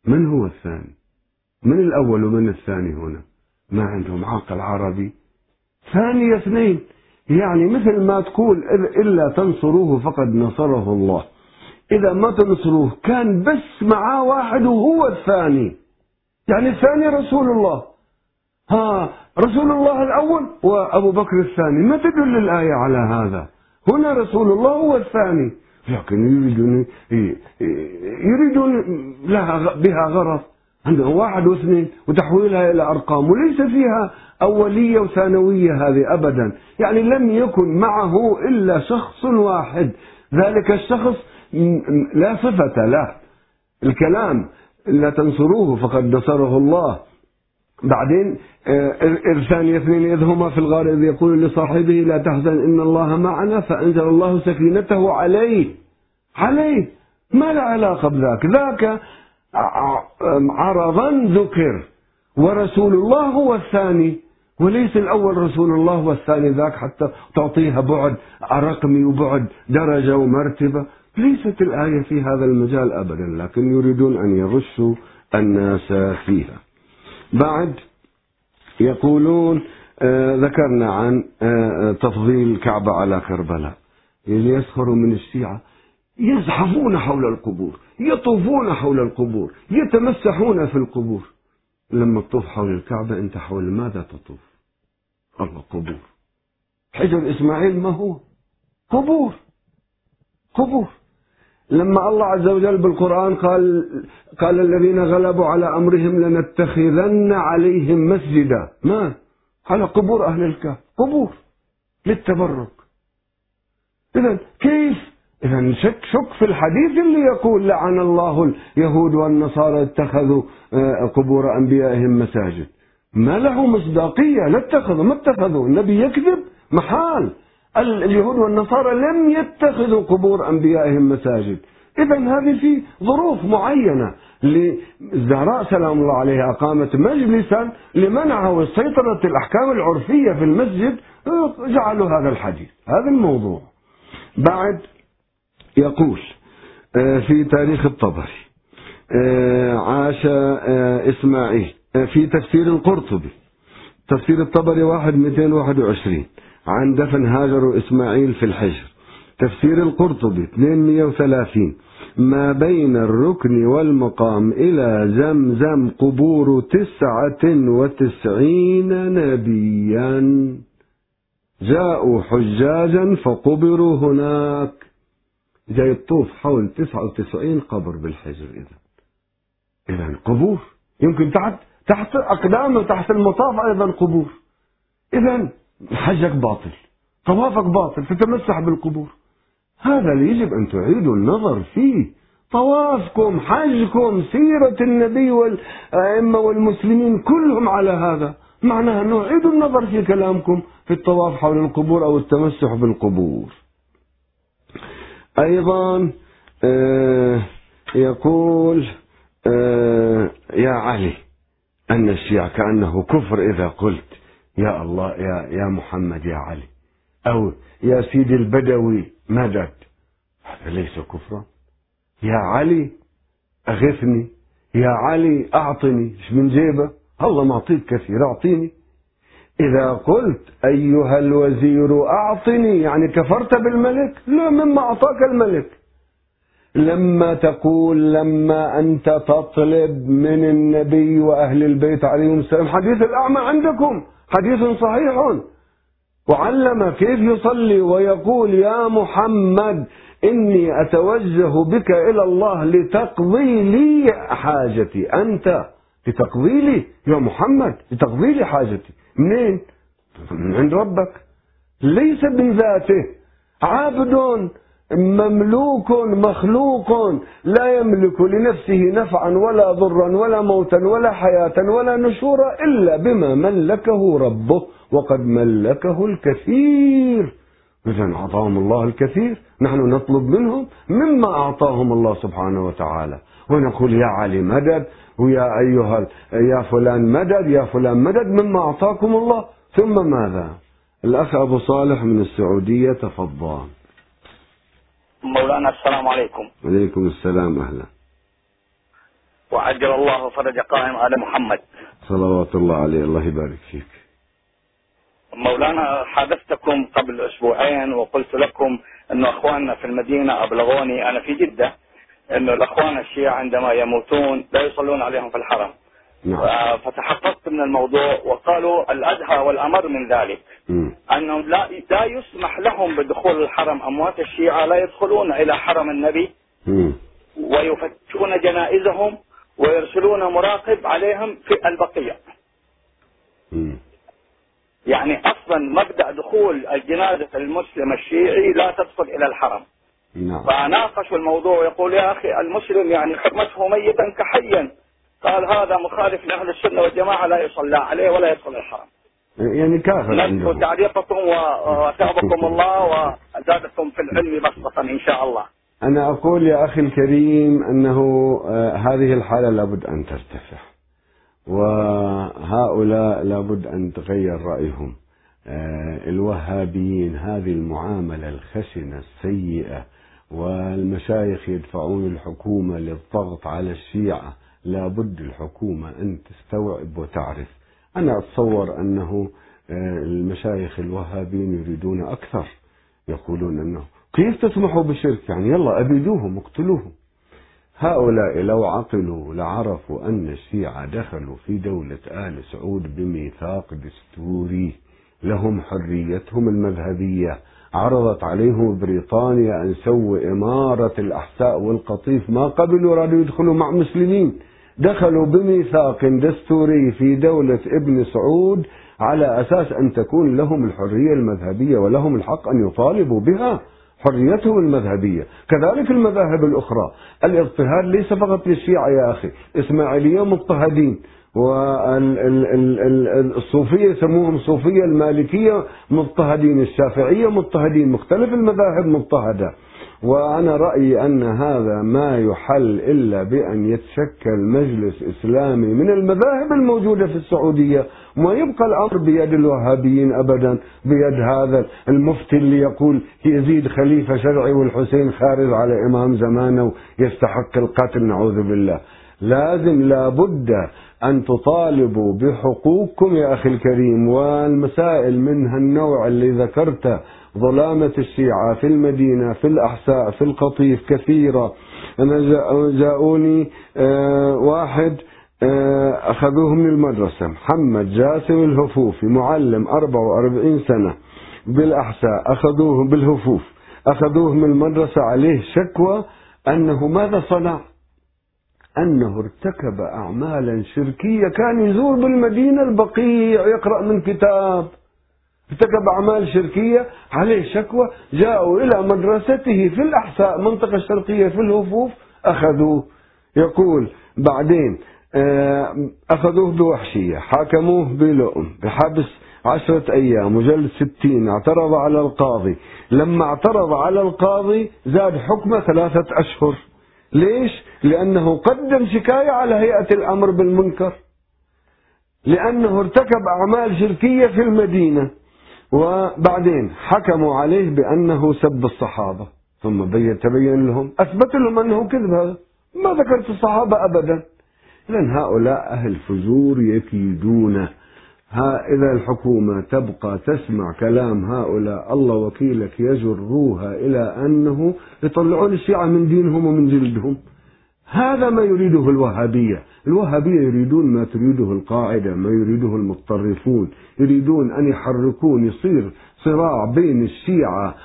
من هو الثاني؟ من الأول ومن الثاني هنا؟ ما عندهم عقل عربي. ثاني اثنين يعني مثل ما تقول إلا تنصروه فقد نصره الله. إذا ما تنصروه كان بس معاه واحد وهو الثاني. يعني الثاني رسول الله. ها رسول الله الأول وأبو بكر الثاني. ما تدل الآية على هذا؟ هنا رسول الله هو الثاني. لكن يريدون يريدون لها بها غرض. عندهم واحد واثنين وتحويلها إلى أرقام. وليس فيها أولية وثانوية هذه أبدا. يعني لم يكن معه إلا شخص واحد. ذلك الشخص لا صفة له. الكلام لا تنصروه فقد نصره الله. بعدين ثاني اثنين إذ هما في الغار إذ يقول لصاحبه لا تحزن إن الله معنا فأنزل الله سكينته عليه. عليه. ما له علاقة بذاك. ذاك عرضا ذكر. ورسول الله هو الثاني. وليس الأول رسول الله والثاني ذاك حتى تعطيها بعد رقمي وبعد درجة ومرتبة. ليست الآية في هذا المجال أبدا لكن يريدون أن يرشوا الناس فيها. بعد يقولون آه ذكرنا عن آه تفضيل الكعبة على كربلاء. اللي يسخروا من الشيعة يزحفون حول القبور يطوفون حول القبور يتمسحون في القبور. لما تطوف حول الكعبة أنت حول ماذا تطوف؟ الله قبور. حجر إسماعيل ما هو؟ قبور. قبور. لما الله عز وجل بالقرآن قال قال الذين غلبوا على أمرهم لنتخذن عليهم مسجدا. ما؟ على قبور أهل الكهف. قبور. للتبرك. إذا كيف؟ إذا شك شك في الحديث اللي يقول لعن الله اليهود والنصارى اتخذوا آه، قبور أنبيائهم مساجد. ما له مصداقية. لا اتخذوا ما اتخذوا. النبي يكذب محال. اليهود والنصارى لم يتخذوا قبور أنبيائهم مساجد. إذا هذه في ظروف معينة للزهراء سلام الله عليها أقامت مجلسا لمنعها وسيطرة الأحكام العرفية في المسجد جعلوا هذا الحديث هذا الموضوع. بعد يقول آه، في تاريخ الطبري آه، عاش آه، إسماعيل في تفسير القرطبي تفسير الطبري واحد 221 عن دفن هاجر وإسماعيل في الحجر. تفسير القرطبي 230 ما بين الركن والمقام إلى زمزم قبور تسعة وتسعين نبيا. جاءوا حجاجا فقبروا هناك. جاي الطوف حول 99 قبر بالحجر إذا إذا قبور. يمكن تحت تحت أقدامه تحت المطاف أيضا قبور. إذا حجك باطل طوافك باطل تتمسح بالقبور. هذا اللي يجب أن تعيدوا النظر فيه. طوافكم حجكم سيرة النبي والأئمة والمسلمين كلهم على هذا. معناها أنه عيدوا النظر في كلامكم في الطواف حول القبور أو التمسح بالقبور. أيضا آه يقول آه يا علي أن الشيعة كأنه كفر إذا قلت. يا الله يا يا محمد يا علي. أو يا سيدي البدوي مدد. هذا ليس كفرا. يا علي أغثني. يا علي أعطني. من جيبه؟ الله معطيك كثير أعطيني. إذا قلت أيها الوزير أعطني. يعني كفرت بالملك؟ لا مما أعطاك الملك. لما تقول لما أنت تطلب من النبي وأهل البيت عليهم السلام حديث الأعمى عندكم حديث صحيح. وعلم كيف يصلي ويقول يا محمد إني أتوجه بك إلى الله لتقضي لي حاجتي أنت لتقضي لي يا محمد لتقضي لي حاجتي. منين؟ من عند ربك. ليس من ذاته. عابد مملوك مخلوق لا يملك لنفسه نفعا ولا ضرا ولا موتا ولا حياة ولا نشورا إلا بما ملكه ربه وقد ملكه الكثير. إذا أعطاهم الله الكثير نحن نطلب منهم مما أعطاهم الله سبحانه وتعالى. ونقول يا علي مدد ويا أيها يا فلان مدد يا فلان مدد مما أعطاكم الله ثم ماذا؟ الأخ أبو صالح من السعودية تفضل. مولانا السلام عليكم. عليكم السلام أهلا. وعجل الله فرج قائم على محمد. صلوات الله عليه. الله يبارك فيك. مولانا حدثتكم قبل أسبوعين وقلت لكم أنه أخواننا في المدينة أبلغوني أنا في جدة أنه الأخوان الشيعة عندما يموتون لا يصلون عليهم في الحرم. فتحققت من الموضوع وقالوا الأدهى والأمر من ذلك م. أنه لا, لا يسمح لهم بدخول الحرم أموات الشيعة لا يدخلون إلى حرم النبي. ويفتشون جنائزهم ويرسلون مراقب عليهم في البقية م. يعني أصلا مبدأ دخول الجنازة المسلم الشيعي لا تدخل إلى الحرم نعم. فناقشوا الموضوع ويقول يا أخي المسلم يعني حرمته ميتا كحيا قال هذا مخالف لأهل السنة والجماعة لا يصلى عليه ولا يدخل الحرم. يعني كافر نشكر تعليقكم وثابكم الله وزادكم في العلم بسطة إن شاء الله. أنا أقول يا أخي الكريم أنه آه، هذه الحالة لابد أن ترتفع. وهؤلاء لابد أن تغير رأيهم. آه، الوهابيين هذه المعاملة الخشنة السيئة والمشايخ يدفعون الحكومة للضغط على الشيعة. لابد الحكومة أن تستوعب وتعرف. أنا أتصور أنه آه، المشايخ الوهابيين يريدون أكثر يقولون أنه كيف تسمحوا بالشرك يعني يلا أبيدوهم اقتلوهم. هؤلاء لو عقلوا لعرفوا أن الشيعة دخلوا في دولة آل سعود بميثاق دستوري. لهم حريتهم المذهبية. عرضت عليهم بريطانيا أن سووا إمارة الأحساء والقطيف ما قبلوا رادوا يدخلوا مع مسلمين. دخلوا بميثاق دستوري في دولة ابن سعود على أساس أن تكون لهم الحرية المذهبية ولهم الحق أن يطالبوا بها حريتهم المذهبية. كذلك المذاهب الأخرى. الاضطهاد ليس فقط للشيعة يا أخي إسماعيلية مضطهدين والصوفية يسموهم صوفية المالكية مضطهدين الشافعية مضطهدين مختلف المذاهب مضطهدة. وأنا رأيي أن هذا ما يحل إلا بأن يتشكل مجلس إسلامي من المذاهب الموجودة في السعودية ما يبقى الأمر بيد الوهابيين أبدا بيد هذا المفتي اللي يقول يزيد خليفة شرعي والحسين خارج على إمام زمانه يستحق القتل نعوذ بالله. لازم لابد أن تطالبوا بحقوقكم يا أخي الكريم والمسائل من هالنوع اللي ذكرته ظلامة الشيعة في المدينة في الأحساء في القطيف كثيرة. أنا جاءوني آه، واحد آه، أخذوه من المدرسة محمد جاسم الهفوفي معلم 44 سنة بالأحساء أخذوه بالهفوف. أخذوه من المدرسة عليه شكوى أنه ماذا صنع؟ أنه ارتكب أعمالا شركية كان يزور بالمدينة البقيع يقرأ من كتاب. ارتكب أعمال شركية عليه شكوى جاءوا إلى مدرسته في الأحساء منطقة الشرقية في الهفوف أخذوه. يقول بعدين آه، أخذوه بوحشية حاكموه بلؤم بحبس عشرة أيام وجلد ستين اعترض على القاضي. لما اعترض على القاضي زاد حكمه ثلاثة أشهر. ليش؟ لأنه قدم شكاية على هيئة الأمر بالمنكر. لأنه ارتكب أعمال شركية في المدينة. وبعدين حكموا عليه بأنه سب الصحابة. ثم بين تبين لهم أثبت لهم أنه كذب. هذا ما ذكرت الصحابة أبدا. إذن هؤلاء أهل فجور يكيدون. ها إذا الحكومة تبقى تسمع كلام هؤلاء الله وكيلك يجروها إلى أنه يطلعون الشيعة من دينهم ومن جلدهم. هذا ما يريده الوهابية. الوهابية يريدون ما تريده القاعدة ما يريده المتطرفون. يريدون أن يحركون يصير صراع بين الشيعة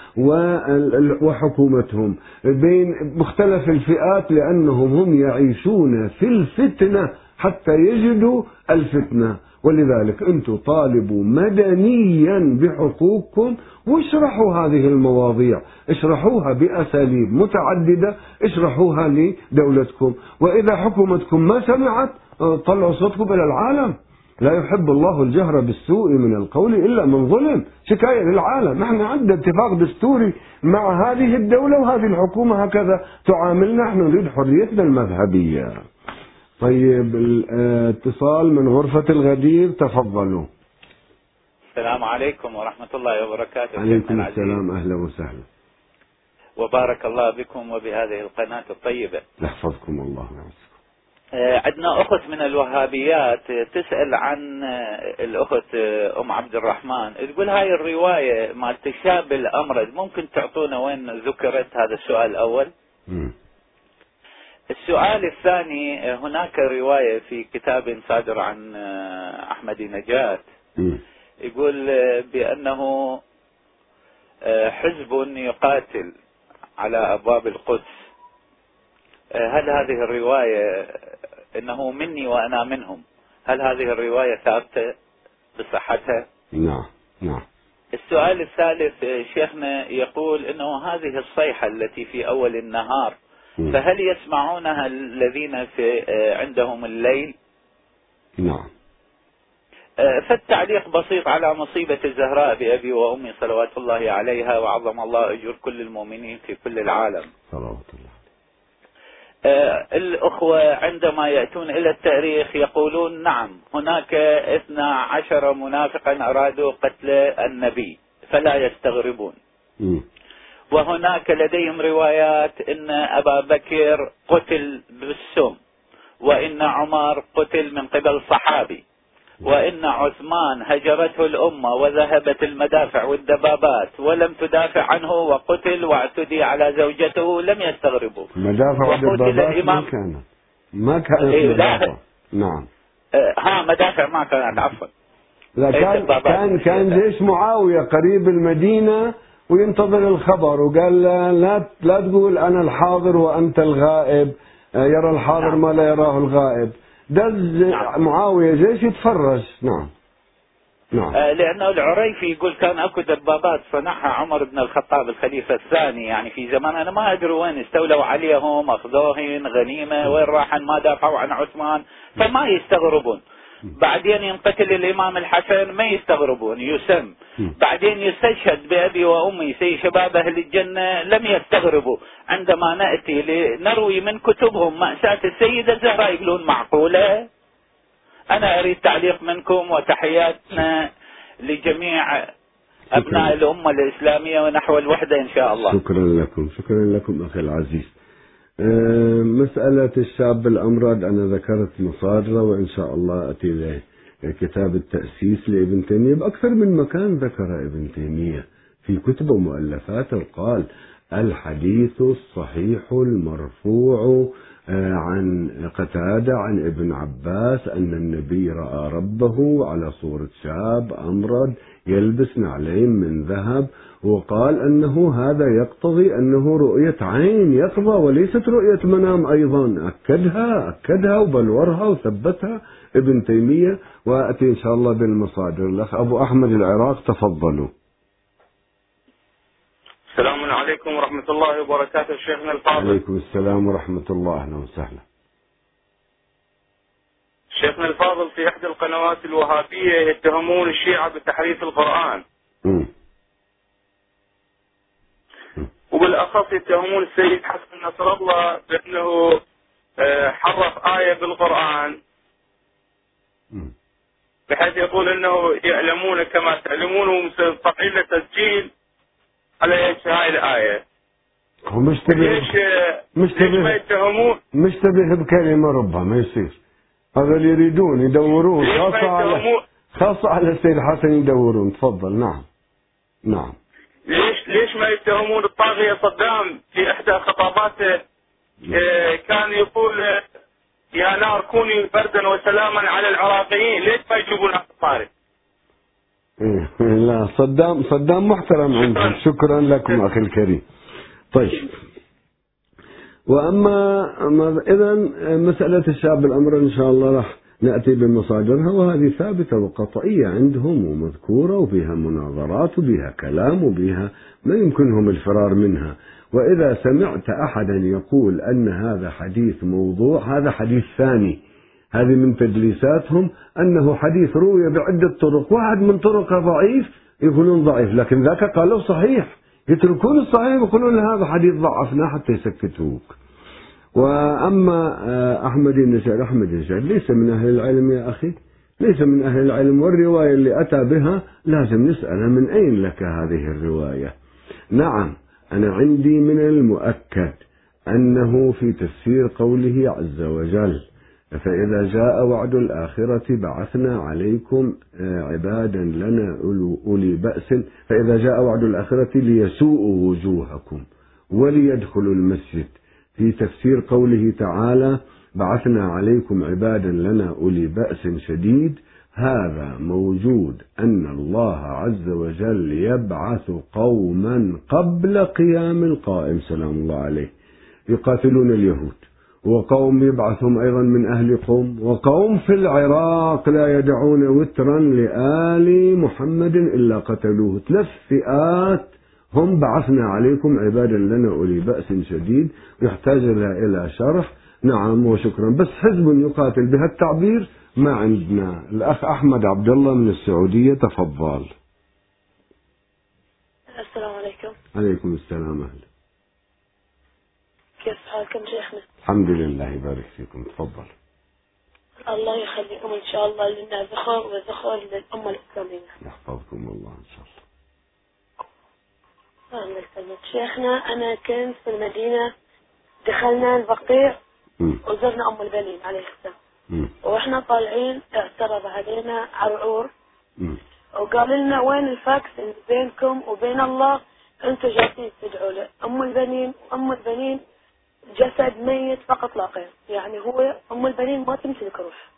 وحكومتهم بين مختلف الفئات لأنهم هم يعيشون في الفتنة حتى يجدوا الفتنة. ولذلك أنتم طالبوا مدنيا بحقوقكم واشرحوا هذه المواضيع. اشرحوها بأساليب متعددة اشرحوها لدولتكم. وإذا حكومتكم ما سمعت طلعوا صوتكم إلى العالم. لا يحب الله الجهر بالسوء من القول إلا من ظلم. شكاية للعالم. نحن عندنا اتفاق دستوري مع هذه الدولة وهذه الحكومة هكذا تعاملنا. نحن نريد حريتنا المذهبية. طيب الاتصال من غرفة الغدير تفضلوا. السلام عليكم ورحمة الله وبركاته عليكم السلام أهلا وسهلا. وبارك الله بكم وبهذه القناة الطيبة. يحفظكم الله ويعزكم آه، عندنا أخت من الوهابيات تسأل عن آه، الأخت آه، أم عبد الرحمن. تقول هاي الرواية مال تشاب الأمرد ممكن تعطونا وين ذكرت هذا السؤال الأول؟ م. السؤال الثاني هناك رواية في كتاب صادر عن أحمد نجاة يقول بأنه حزب يقاتل على أبواب القدس. هل هذه الرواية إنه مني وأنا منهم؟ هل هذه الرواية ثابتة بصحتها؟ نعم نعم. السؤال الثالث شيخنا يقول إنه هذه الصيحة التي في أول النهار فهل يسمعونها الذين في عندهم الليل؟ نعم. فالتعليق بسيط على مصيبة الزهراء بأبي وأمي صلوات الله عليها وعظم الله أجور كل المؤمنين في كل العالم. صلوات الله. آه، الأخوة عندما يأتون إلى التأريخ يقولون نعم هناك اثنا عشر منافقا أرادوا قتل النبي فلا يستغربون. وهناك لديهم روايات إن أبا بكر قتل بالسم وإن عمر قتل من قبل صحابي وإن عثمان هجرته الأمة وذهبت المدافع والدبابات ولم تدافع عنه وقتل واعتدي على زوجته لم يستغربوا. مدافع والدبابات ما كانت ما كانت إيه مدافع. نعم. آه، ها مدافع ما كانت عفوا. لا كان كان كان جيش معاوية قريب المدينة وينتظر الخبر. وقال لا لا تقول أنا الحاضر وأنت الغائب. آه، يرى الحاضر. ما لا يراه الغائب. دز نعم. معاوية جيش يتفرج. نعم. نعم. آه لأنه العريفي يقول كان أكو دبابات صنعها عمر بن الخطاب الخليفة الثاني. يعني في زمان أنا ما أدري وين استولوا عليهم أخذوهن غنيمة وين راحن ما دافعوا عن عثمان. فما يستغربون. بعدين ينقتل الإمام الحسن ما يستغربون يسم. بعدين يستشهد بأبي وأمي سي شباب أهل الجنة لم يستغربوا. عندما نأتي لنروي من كتبهم مأساة السيدة الزهراء يقولون معقولة؟ أنا أريد تعليق منكم وتحياتنا لجميع أبناء الأمة الإسلامية ونحو الوحدة إن شاء الله. شكرا لكم شكرا لكم أخي العزيز. مسألة الشاب الأمرد أنا ذكرت مصادرة وإن شاء الله أتي كتاب التأسيس لابن تيمية بأكثر من مكان ذكر ابن تيمية في كتب ومؤلفات قال الحديث الصحيح المرفوع آه، عن قتادة عن ابن عباس أن النبي رأى ربه على صورة شاب أمرد يلبس نعلين من ذهب وقال أنه هذا يقتضي أنه رؤية عين يقظة وليست رؤية منام أيضا. أكدها أكدها وبلورها وثبتها ابن تيمية. وأتي إن شاء الله بالمصادر. الأخ أبو أحمد العراق تفضلوا. السلام عليكم ورحمة الله وبركاته شيخنا الفاضل. عليكم السلام ورحمة الله. أهلا وسهلا. شيخنا الفاضل في إحدى القنوات الوهابية يتهمون الشيعة بتحريف القرآن. م. وبالاخص يتهمون السيد حسن نصر الله بأنه آه، حرف آية بالقرآن. بحيث يقول إنه يعلمون كما تعلمون ومستطيعين تسجيل على إيش هاي الآية. هو مشتبه ليش مشتبه ما يتهمون؟ مشتبه بكلمه ربما ما يصير. هذا اللي يريدون يدورون. خاصة على خاصة على السيد حسن يدورون. تفضل. نعم. نعم. ليش ما يتهمون الطاغية صدام في إحدى خطاباته آه، كان يقول يا نار كوني بردا وسلاما على العراقيين ليش ما يجيبون الطارق لا صدام صدام محترم عندهم شكرا لكم أخي الكريم. طيب. وأما اذا مسألة الشاب الأمر إن شاء الله راح نأتي بمصادرها وهذه ثابتة وقطعية عندهم ومذكورة وفيها مناظرات وفيها كلام وفيها ما يمكنهم الفرار منها. وإذا سمعت أحدا يقول أن هذا حديث موضوع هذا حديث ثاني هذه من تدليساتهم أنه حديث روي بعدة طرق واحد من طرقه ضعيف يقولون ضعيف لكن ذاك قالوا صحيح. يتركون الصحيح ويقولون هذا حديث ضعفناه حتى يسكتوك. وأما آه، أحمد النشار أحمد النشار ليس من أهل العلم يا أخي ليس من أهل العلم والرواية اللي أتى بها لازم نسأله من أين لك هذه الرواية؟ نعم أنا عندي من المؤكد أنه في تفسير قوله عز وجل فإذا جاء وعد الآخرة بعثنا عليكم آه، عبادا لنا أولي بأس فإذا جاء وعد الآخرة ليسوءوا وجوهكم وليدخلوا المسجد. في تفسير قوله تعالى بعثنا عليكم عبادا لنا أولي بأس شديد هذا موجود أن الله عز وجل يبعث قوما قبل قيام القائم سلام الله عليه. يقاتلون اليهود وقوم يبعثهم أيضا من أهل قوم وقوم في العراق لا يدعون وترا لآل محمد إلا قتلوه. ثلاث فئات هم بعثنا عليكم عبادا لنا أولي بأس شديد يحتاج إلى شرح. نعم وشكرا. بس حزب يقاتل بها التعبير ما عندنا. الأخ أحمد عبد الله من السعودية تفضل. السلام عليكم. عليكم السلام أهلا. كيف حالكم شيخنا؟ الحمد لله يبارك فيكم. تفضل. الله يخليكم إن شاء الله لنا ذخر وذخر للأمة الإسلامية. يحفظكم الله إن شاء الله. الله يسلمك شيخنا أنا كنت في المدينة دخلنا البقيع وزرنا أم البنين عليه السلام. وإحنا طالعين اعترض علينا عرعور. وقال لنا وين الفاكس بينكم وبين الله؟ أنتم جالسين تدعوا له. أم البنين أم البنين جسد ميت فقط لا غير. يعني هو أم البنين ما تمتلك روح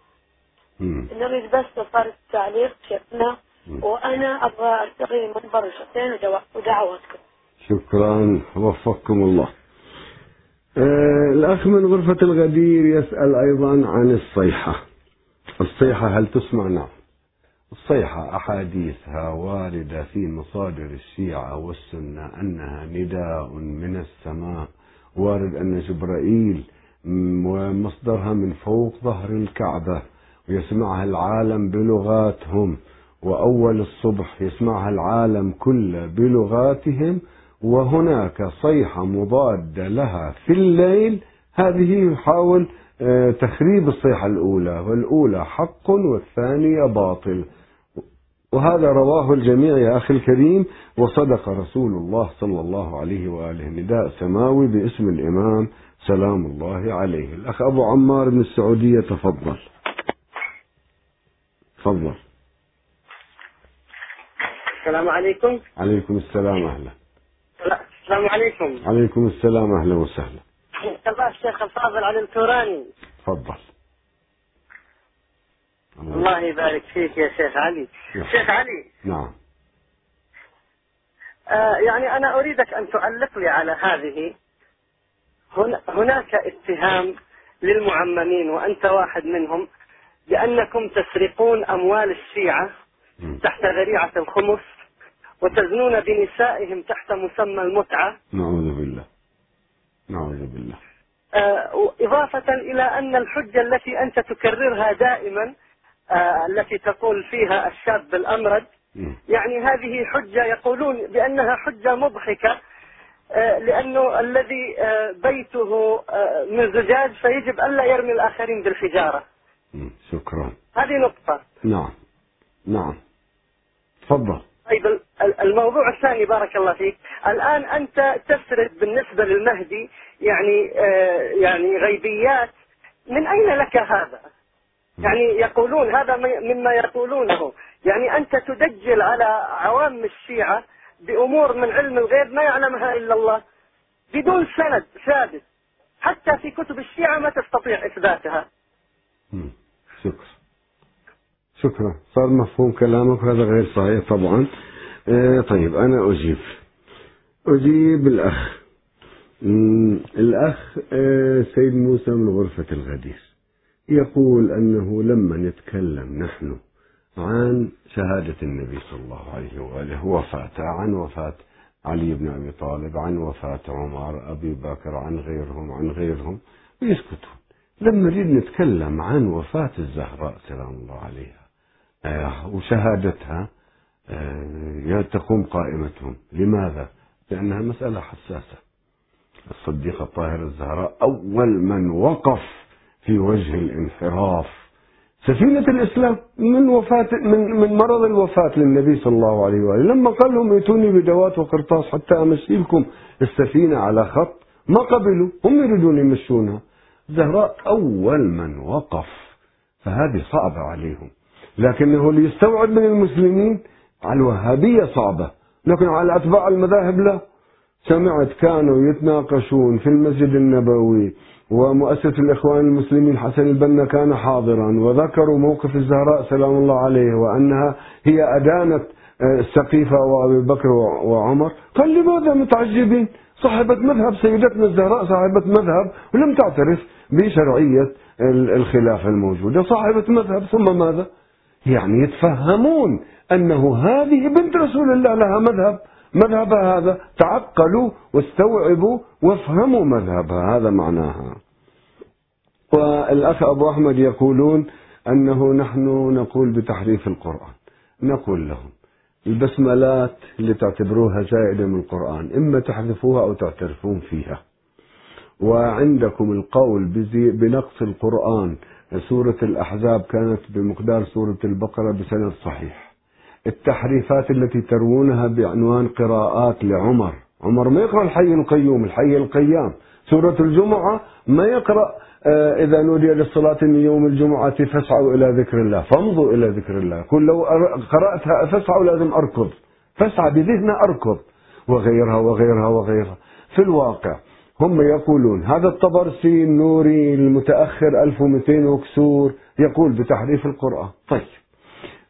نريد بس صار التعليق شفنا وأنا أبغى ارتقي منبر الحسين ودعواتكم. شكرا. وفقكم الله. آه الأخ من غرفة الغدير يسأل أيضا عن الصيحة. الصيحة هل تسمع؟ نعم. الصيحة أحاديثها واردة في مصادر الشيعة والسنة أنها نداء من السماء. وارد أن جبرائيل ومصدرها من فوق ظهر الكعبة ويسمعها العالم بلغاتهم. وأول الصبح يسمعها العالم كله بلغاتهم وهناك صيحة مضادة لها في الليل. هذه يحاول آه، تخريب الصيحة الأولى والأولى حق والثانية باطل. وهذا رواه الجميع يا أخي الكريم. وصدق رسول الله صلى الله عليه وآله نداء سماوي باسم الإمام سلام الله عليه. الأخ أبو عمار من السعودية تفضل. تفضل. السلام عليكم. عليكم السلام أهلا. السلام عليكم. عليكم السلام أهلا وسهلا. الله الشيخ الفاضل علي التوراني. تفضل. الله يبارك فيك يا شيخ علي. نعم. شيخ علي. نعم. آه يعني أنا أريدك أن تعلق لي على هذه. هناك اتهام للمعممين وأنت واحد منهم بأنكم تسرقون أموال الشيعة تحت ذريعة الخمس. وتزنون بنسائهم تحت مسمى المتعة. نعوذ بالله. نعوذ بالله. آه إضافة إلى أن الحجة التي أنت تكررها دائما آه التي تقول فيها الشاب الأمرد يعني هذه حجة يقولون بأنها حجة مضحكة آه لأنه الذي بيته من زجاج فيجب ألا يرمي الآخرين بالحجارة. شكرا. هذه نقطة. نعم. نعم. تفضل. طيب الموضوع الثاني بارك الله فيك. الآن أنت تسرد بالنسبة للمهدي يعني آه يعني غيبيات. من أين لك هذا؟ يعني يقولون هذا مما يقولونه. يعني أنت تدجل على عوام الشيعة بأمور من علم الغيب ما يعلمها إلا الله بدون سند ثابت حتى في كتب الشيعة ما تستطيع إثباتها. شكرا. شكرا. صار مفهوم كلامك هذا غير صحيح طبعا. آه طيب أنا أجيب. أجيب الأخ. الأخ آه سيد موسى من غرفة الغدير. يقول أنه لما نتكلم نحن عن شهادة النبي صلى الله عليه وآله وفاته عن وفاة علي بن أبي طالب عن وفاة عمر أبي بكر عن غيرهم عن غيرهم ويسكتون. لما نريد نتكلم عن وفاة الزهراء سلام الله عليها وشهادتها آه، تقوم قائمتهم. لماذا؟ لأنها مسألة حساسة. الصديقة الطاهرة الزهراء أول من وقف في وجه الانحراف. سفينة الإسلام من وفاة من من مرض الوفاة للنبي صلى الله عليه وآله. لما قال لهم ائتوني بدوات وقرطاس حتى أمشي لكم السفينة على خط ما قبلوا؟ هم يريدون يمشونها الزهراء أول من وقف فهذه صعبة عليهم. لكنه ليستوعب من المسلمين على الوهابية صعبة. لكن على أتباع المذاهب لا. سمعت كانوا يتناقشون في المسجد النبوي ومؤسسة الإخوان المسلمين حسن البنا كان حاضرا وذكروا موقف الزهراء سلام الله عليه وأنها هي أدانت آه، السقيفة وأبي بكر وعمر. قال لماذا متعجبين؟ صاحبة مذهب سيدتنا الزهراء صاحبة مذهب ولم تعترف بشرعية الخلافة الموجودة صاحبة مذهب ثم ماذا؟ يعني يتفهمون أنه هذه بنت رسول الله لها مذهب مذهبها هذا. تعقلوا واستوعبوا وافهموا مذهبها هذا معناها. والأخ أبو أحمد يقولون أنه نحن نقول بتحريف القرآن. نقول لهم البسملات اللي تعتبروها زائدة من القرآن إما تحذفوها أو تعترفون فيها. وعندكم القول بنقص القرآن سورة الأحزاب كانت بمقدار سورة البقرة بسند صحيح. التحريفات التي تروونها بعنوان قراءات لعمر. عمر ما يقرأ الحي القيوم الحي القيام. سورة الجمعة ما يقرأ آه، إذا نودي للصلاة من يوم الجمعة فاسعوا إلى ذكر الله. فامضوا إلى ذكر الله. يقول لو قرأتها فاسعوا لازم أركض. فاسعى بذهنها أركض. وغيرها وغيرها وغيرها. في الواقع هم يقولون هذا الطبرسي النوري المتأخر 1200 وكسور يقول بتحريف القرآن. طيب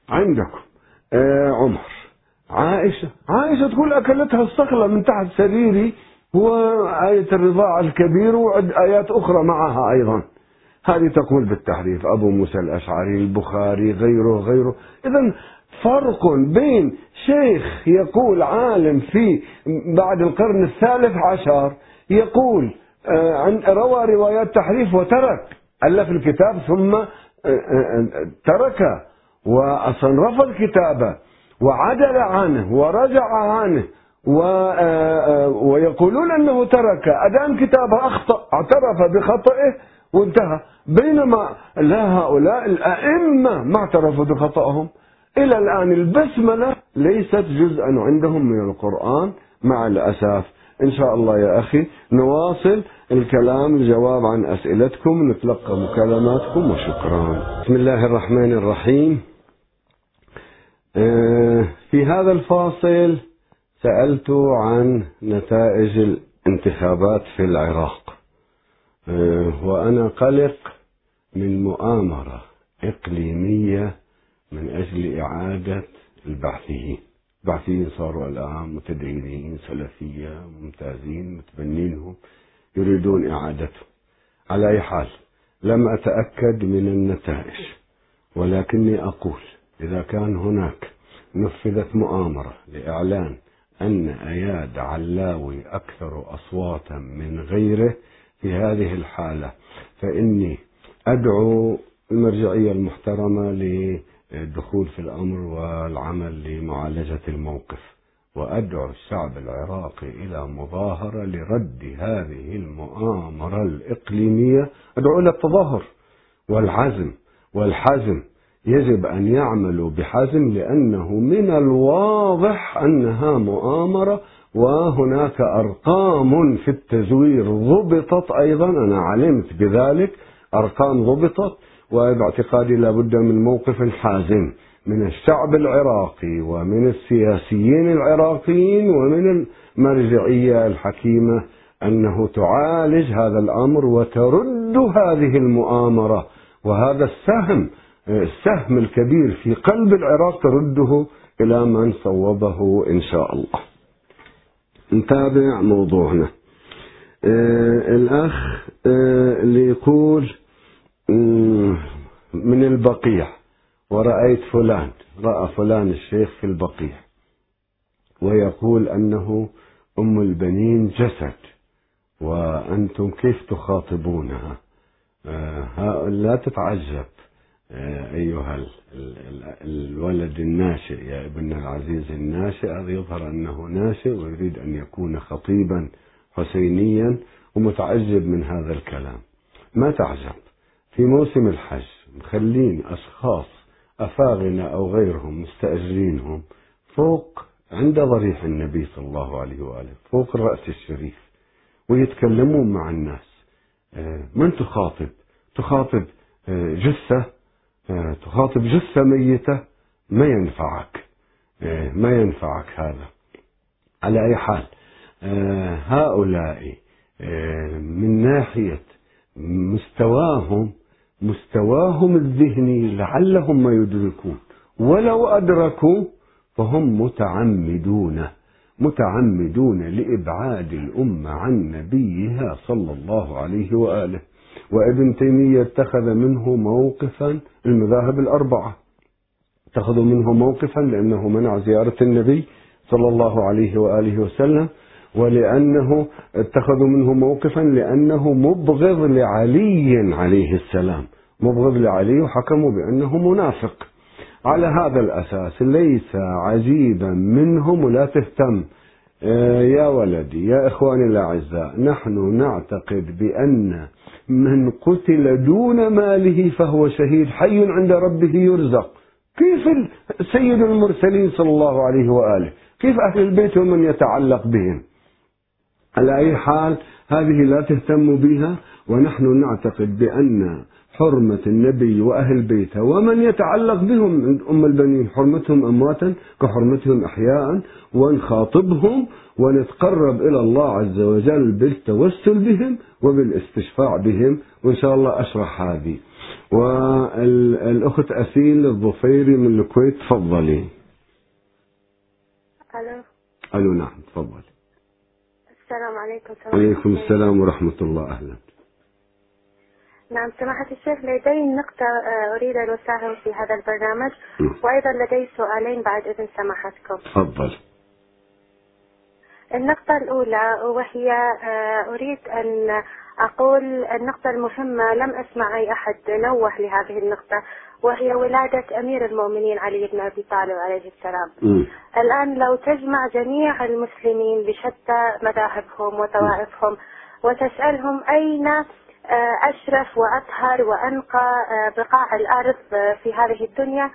عندكم آه عمر عائشة عائشة تقول أكلتها الصقلة من تحت سريري وآية الرضاعة الكبير وعد آيات أخرى معها أيضا. هذه تقول بالتحريف أبو موسى الأشعري البخاري غيره غيره. إذا فرق بين شيخ يقول عالم في بعد القرن الثالث عشر يقول آه، عن روى روايات تحريف وترك. ألف الكتاب ثم آه، آه، ترك. وأصلا رفض كتابه وعدل عنه ورجع عنه ويقولون أنه ترك. ادان كتابه أخطأ اعترف بخطئه وانتهى. بينما لا هؤلاء الأئمة ما اعترفوا بخطئهم إلى الآن البسملة ليست جزءا عندهم من القرآن مع الأسف. إن شاء الله يا أخي نواصل الكلام الجواب عن أسئلتكم نتلقى مكالماتكم وشكرا. بسم الله الرحمن الرحيم. آه، في هذا الفاصل سألت عن نتائج الانتخابات في العراق. آه، وأنا قلق من مؤامرة إقليمية من أجل إعادة البعثيين بعثيين صاروا الآن متدينين سلفية ممتازين متبنينهم يريدون إعادته. على أي حال لم أتأكد من النتائج ولكني أقول إذا كان هناك نفذت مؤامرة لإعلان أن أياد علاوي أكثر أصواتا من غيره في هذه الحالة فإني أدعو المرجعية المحترمة الدخول في الأمر والعمل لمعالجة الموقف. وأدعو الشعب العراقي إلى مظاهرة لرد هذه المؤامرة الإقليمية. أدعو إلى التظاهر والعزم والحزم. يجب أن يعملوا بحزم لأنه من الواضح أنها مؤامرة وهناك أرقام في التزوير ضبطت أيضا. أنا علمت بذلك. أرقام ضبطت. وباعتقادي لابد من موقف حازم من الشعب العراقي ومن السياسيين العراقيين ومن المرجعية الحكيمة أنه تعالج هذا الأمر وترد هذه المؤامرة. وهذا السهم السهم الكبير في قلب العراق ترده إلى من صوبه إن شاء الله. نتابع موضوعنا. آه الأخ آه اللي يقول من البقيع. ورأيت فلان. رأى فلان الشيخ في البقيع. ويقول أنه أم البنين جسد. وأنتم كيف تخاطبونها آه، لا تتعجب آه، أيها الولد الناشئ يا ابن العزيز الناشئ. هذا يظهر أنه ناشئ ويريد أن يكون خطيبا حسينيا ومتعجب من هذا الكلام. ما تعجب؟ في موسم الحج مخلين أشخاص أفاغنة أو غيرهم مستأجرينهم فوق عند ضريح النبي صلى الله عليه وآله فوق الرأس الشريف ويتكلمون مع الناس. آه، من تخاطب؟ تخاطب آه، جثة آه، تخاطب جثة ميتة ما ينفعك. ما ينفعك هذا. على أي حال هؤلاء من ناحية مستواهم مستواهم الذهني لعلهم ما يدركون. ولو أدركوا فهم متعمدون متعمدون لإبعاد الأمة عن نبيها صلى الله عليه وآله. وابن تيمية اتخذ منه موقفا المذاهب الأربعة اتخذوا منه موقفا لأنه منع زيارة النبي صلى الله عليه وآله وسلم. ولأنه اتخذوا منه موقفا لأنه مبغض لعلي عليه السلام. مبغض لعلي وحكموا بأنه منافق. على هذا الأساس ليس عجيبا منهم ولا تهتم. آه، يا ولدي يا إخواني الأعزاء نحن نعتقد بأن من قتل دون ماله فهو شهيد حي عند ربه يرزق. كيف سيد المرسلين صلى الله عليه وآله؟ كيف أهل البيت ومن يتعلق بهم؟ على أي حال هذه لا تهتم بها ونحن نعتقد بأن حرمة النبي وأهل بيته ومن يتعلق بهم من أم البنين حرمتهم أمواتا كحرمتهم أحياء ونخاطبهم ونتقرب إلى الله عز وجل بالتوسل بهم وبالاستشفاع بهم. وإن شاء الله أشرح هذه. والأخت أسيل الظفيري من الكويت تفضلي. ألو. ألو نعم تفضلي. السلام عليكم عليكم السلام ورحمة الله أهلا. نعم سماحة الشيخ لدي نقطة آه، أريد أن أساهم في هذا البرنامج وأيضا لدي سؤالين بعد إذن سماحتكم. تفضل. النقطة الأولى وهي آه، أريد أن أقول النقطة المهمة لم أسمع أي أحد نوه لهذه النقطة وهي ولادة أمير المؤمنين علي بن أبي طالب عليه السلام م. الآن لو تجمع جميع المسلمين بشتى مذاهبهم وطوائفهم وتسألهم أين آه، أشرف وأطهر وأنقى آه، بقاع الأرض في هذه الدنيا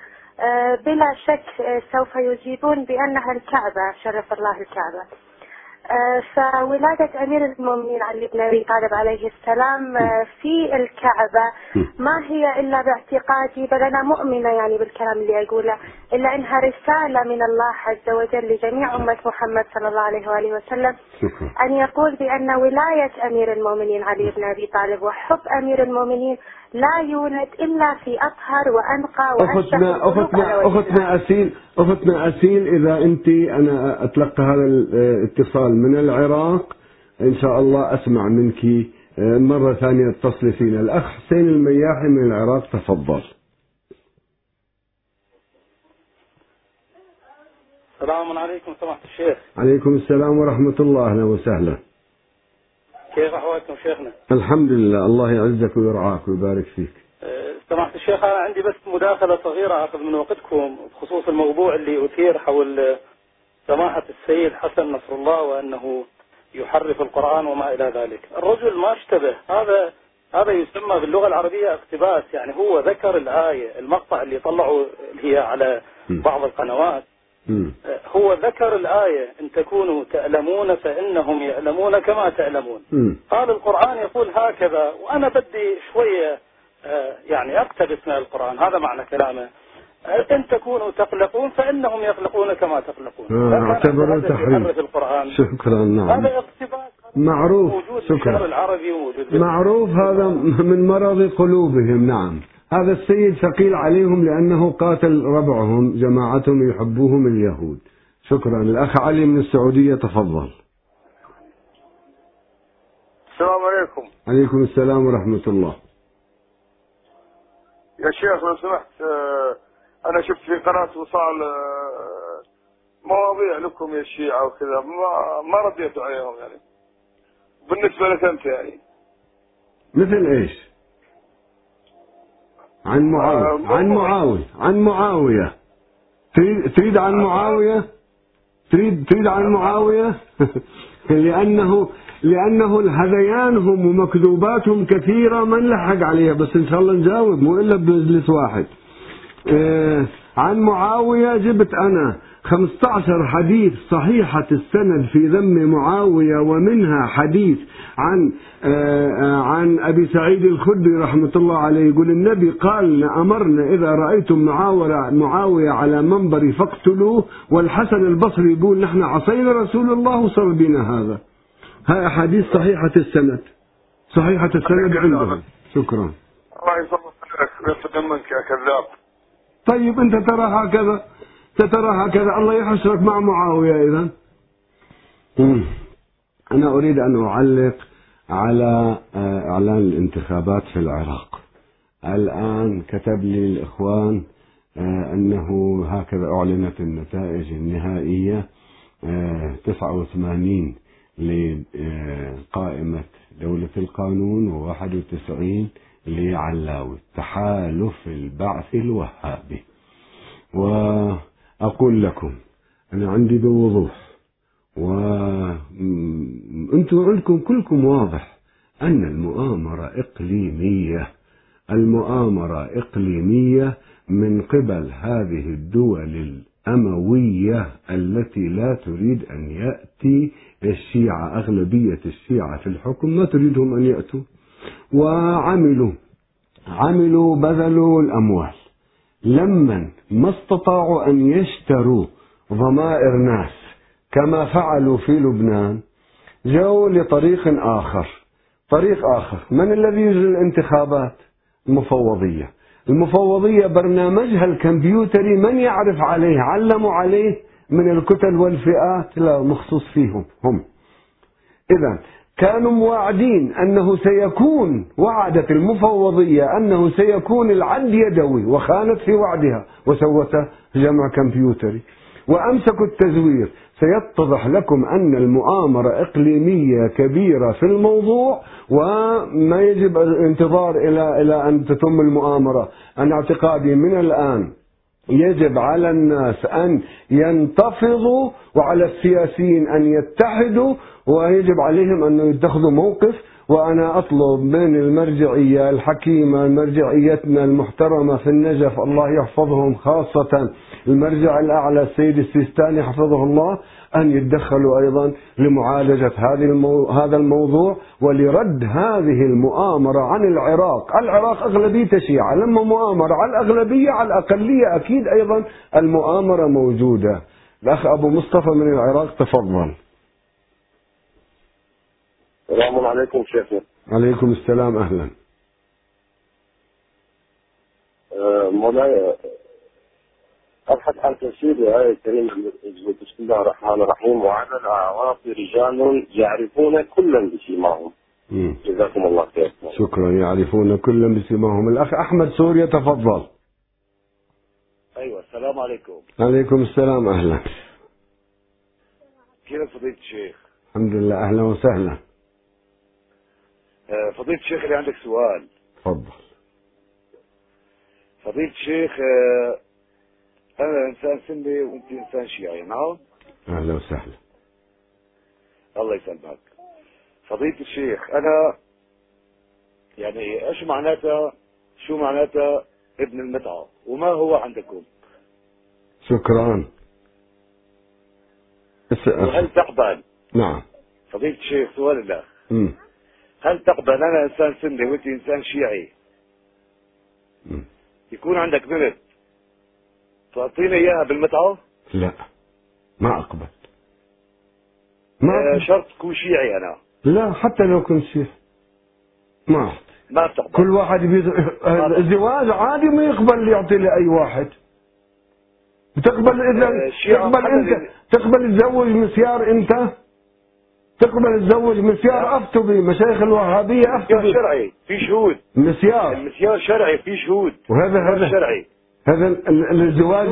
بلا شك سوف يجيبون بأنها الكعبة شرف الله الكعبة فولادة أمير المؤمنين علي بن أبي طالب عليه السلام في الكعبة. ما هي إلا باعتقادي بل أنا مؤمنة يعني بالكلام اللي أقوله إلا إنها رسالة من الله عز وجل لجميع أمة محمد صلى الله عليه وآله وسلم. أن يقول بأن ولاية أمير المؤمنين علي بن أبي طالب وحب أمير المؤمنين لا يولد إلا في أطهر وأنقى أختنا أختنا أختنا أسيل أختنا أسيل إذا أنت أنا أتلقى هذا الاتصال من العراق. إن شاء الله أسمع منك آه، مرة ثانية اتصلي فينا. الأخ حسين المياحي من العراق تفضل. السلام عليكم سماحة الشيخ. عليكم السلام ورحمة الله أهلا وسهلا. كيف أحوالكم شيخنا؟ الحمد لله الله يعزك ويرعاك ويبارك فيك. أه، سماحة الشيخ أنا عندي بس مداخلة صغيرة أخذ من وقتكم بخصوص الموضوع اللي أثير حول سماحة السيد حسن نصر الله وأنه يحرف القرآن وما إلى ذلك. الرجل ما اشتبه هذا هذا يسمى باللغة العربية اقتباس يعني هو ذكر الآية المقطع اللي طلعوا هي على بعض القنوات هو ذكر الآية إن تكونوا تألمون فإنهم يألمون كما تألمون. قال القرآن يقول هكذا وأنا بدي شوية آه، يعني أقتبس من القرآن هذا معنى كلامه. إن تكونوا تقلقون فإنهم يقلقون كما تقلقون. آه، اعتبر تحريف القرآن. شكرا نعم. هذا اقتباس معروف. شكرا. العربي معروف هذا من مرض قلوبهم نعم. هذا السيد ثقيل عليهم لأنه قاتل ربعهم جماعتهم يحبوهم اليهود. شكرا. الأخ علي من السعودية تفضل. السلام عليكم. عليكم السلام ورحمة الله. يا شيخ لو سمحت آه، أنا شفت في قناة وصال آه، مواضيع لكم يا الشيعة وكذا. ما ما رديتوا عليهم يعني. بالنسبة لك أنت يعني. مثل إيش؟ عن معاوية. آه، عن معاوية. عن معاوية. تريد تريد عن معاوية؟ تريد تريد عن معاوية؟ لأنه لأنه هذيانهم ومكذوباتهم كثيرة ما نلحق عليها بس إن شاء الله نجاوب مو إلا بمجلس واحد. آه عن معاوية جبت أنا 15 حديث صحيحة السند في ذم معاوية ومنها حديث عن آه عن أبي سعيد الخدري رحمة الله عليه يقول النبي قال أمرنا إذا رأيتم معاوية, على منبر فاقتلوه والحسن البصري يقول نحن عصينا رسول الله وصل بنا هذا. هاي أحاديث صحيحة السند. صحيحة السند عندهم. شكرا. الله لك منك يا كذاب. طيب أنت ترى هكذا سترى هكذا. الله يحشرك مع معاوية إذا أنا أريد أن أعلق على آه، إعلان الانتخابات في العراق. الآن كتب لي الإخوان آه، أنه هكذا أعلنت النتائج النهائية 89 آه، لقائمة دولة القانون و91 لعلاوي تحالف البعث الوهابي. و أقول لكم أنا عندي بوضوح وأنتم عندكم كلكم واضح أن المؤامرة إقليمية. المؤامرة إقليمية من قبل هذه الدول الأموية التي لا تريد أن يأتي الشيعة أغلبية الشيعة في الحكم ما تريدهم أن يأتوا. وعملوا عملوا بذلوا الأموال. لما ما استطاعوا أن يشتروا ضمائر ناس كما فعلوا في لبنان جاءوا لطريق آخر. طريق آخر. من الذي يجري الانتخابات؟ المفوضية. المفوضية برنامجها الكمبيوتري من يعرف عليه علموا عليه من الكتل والفئات لا مخصوص فيهم هم. إذا كانوا مواعدين أنه سيكون وعدت المفوضية أنه سيكون العد يدوي وخانت في وعدها وسوت جمع كمبيوتري. وأمسكوا التزوير. سيتضح لكم أن المؤامرة إقليمية كبيرة في الموضوع وما يجب الانتظار إلى إلى أن تتم المؤامرة. أنا اعتقادي من الآن يجب على الناس أن ينتفضوا وعلى السياسيين أن يتحدوا ويجب عليهم أن يتخذوا موقف. وأنا أطلب من المرجعية الحكيمة مرجعيتنا المحترمة في النجف الله يحفظهم خاصة. المرجع الأعلى السيد السيستاني حفظه الله أن يتدخلوا أيضا لمعالجة هذه المو... هذا الموضوع ولرد هذه المؤامرة عن العراق. العراق أغلبية شيعة لما مؤامرة على الأغلبية على الأقلية أكيد أيضا المؤامرة موجودة. الأخ أبو مصطفى من العراق تفضل. السلام عليكم شيخنا عليكم السلام أهلا. أه مولاي أبحث عن تفسير الآية الكريمة بسم الله الرحمن الرحيم. وعلى الأعراف رجال يعرفون كلا بسيماهم. جزاكم الله خير. شكرا. يعرفون كلا بسيماهم. الأخ أحمد سوريا تفضل. أيوة السلام عليكم. عليكم السلام. أهلا. كيف فضيلة الشيخ؟ الحمد لله. أهلا وسهلا. آه، فضيلة الشيخ اللي عندك سؤال. تفضل. فضيلة الشيخ أنا إنسان سني وأنت إنسان شيعي نعم؟ أهلا وسهلا. الله يسلمك. فضيلة الشيخ أنا يعني إيش معناتها؟ شو معناتها؟ ابن المتعة. وما هو عندكم؟ شكرا وهل تقبل؟ نعم. فضيلة الشيخ سؤال الله. هل تقبل أنا إنسان سني وأنت إنسان شيعي؟ يكون عندك بنت. تعطيني إياها بالمتعة؟ لا. ما أقبل. ما آه شرط تكون شيعي أنا. لا حتى لو كنت شيعي. ما ما بتقبل كل واحد بيز... الزواج عادي ما يقبل يعطي لأي واحد. تقبل إذا آه تقبل انت تقبل تزوج مسيار أنت؟ تقبل تزوج مسيار افتوا به مشايخ الوهابية افتوا به شرعي في شهود. مسيار المسيار شرعي في شهود. وهذا هذا شرعي. هذا الزواج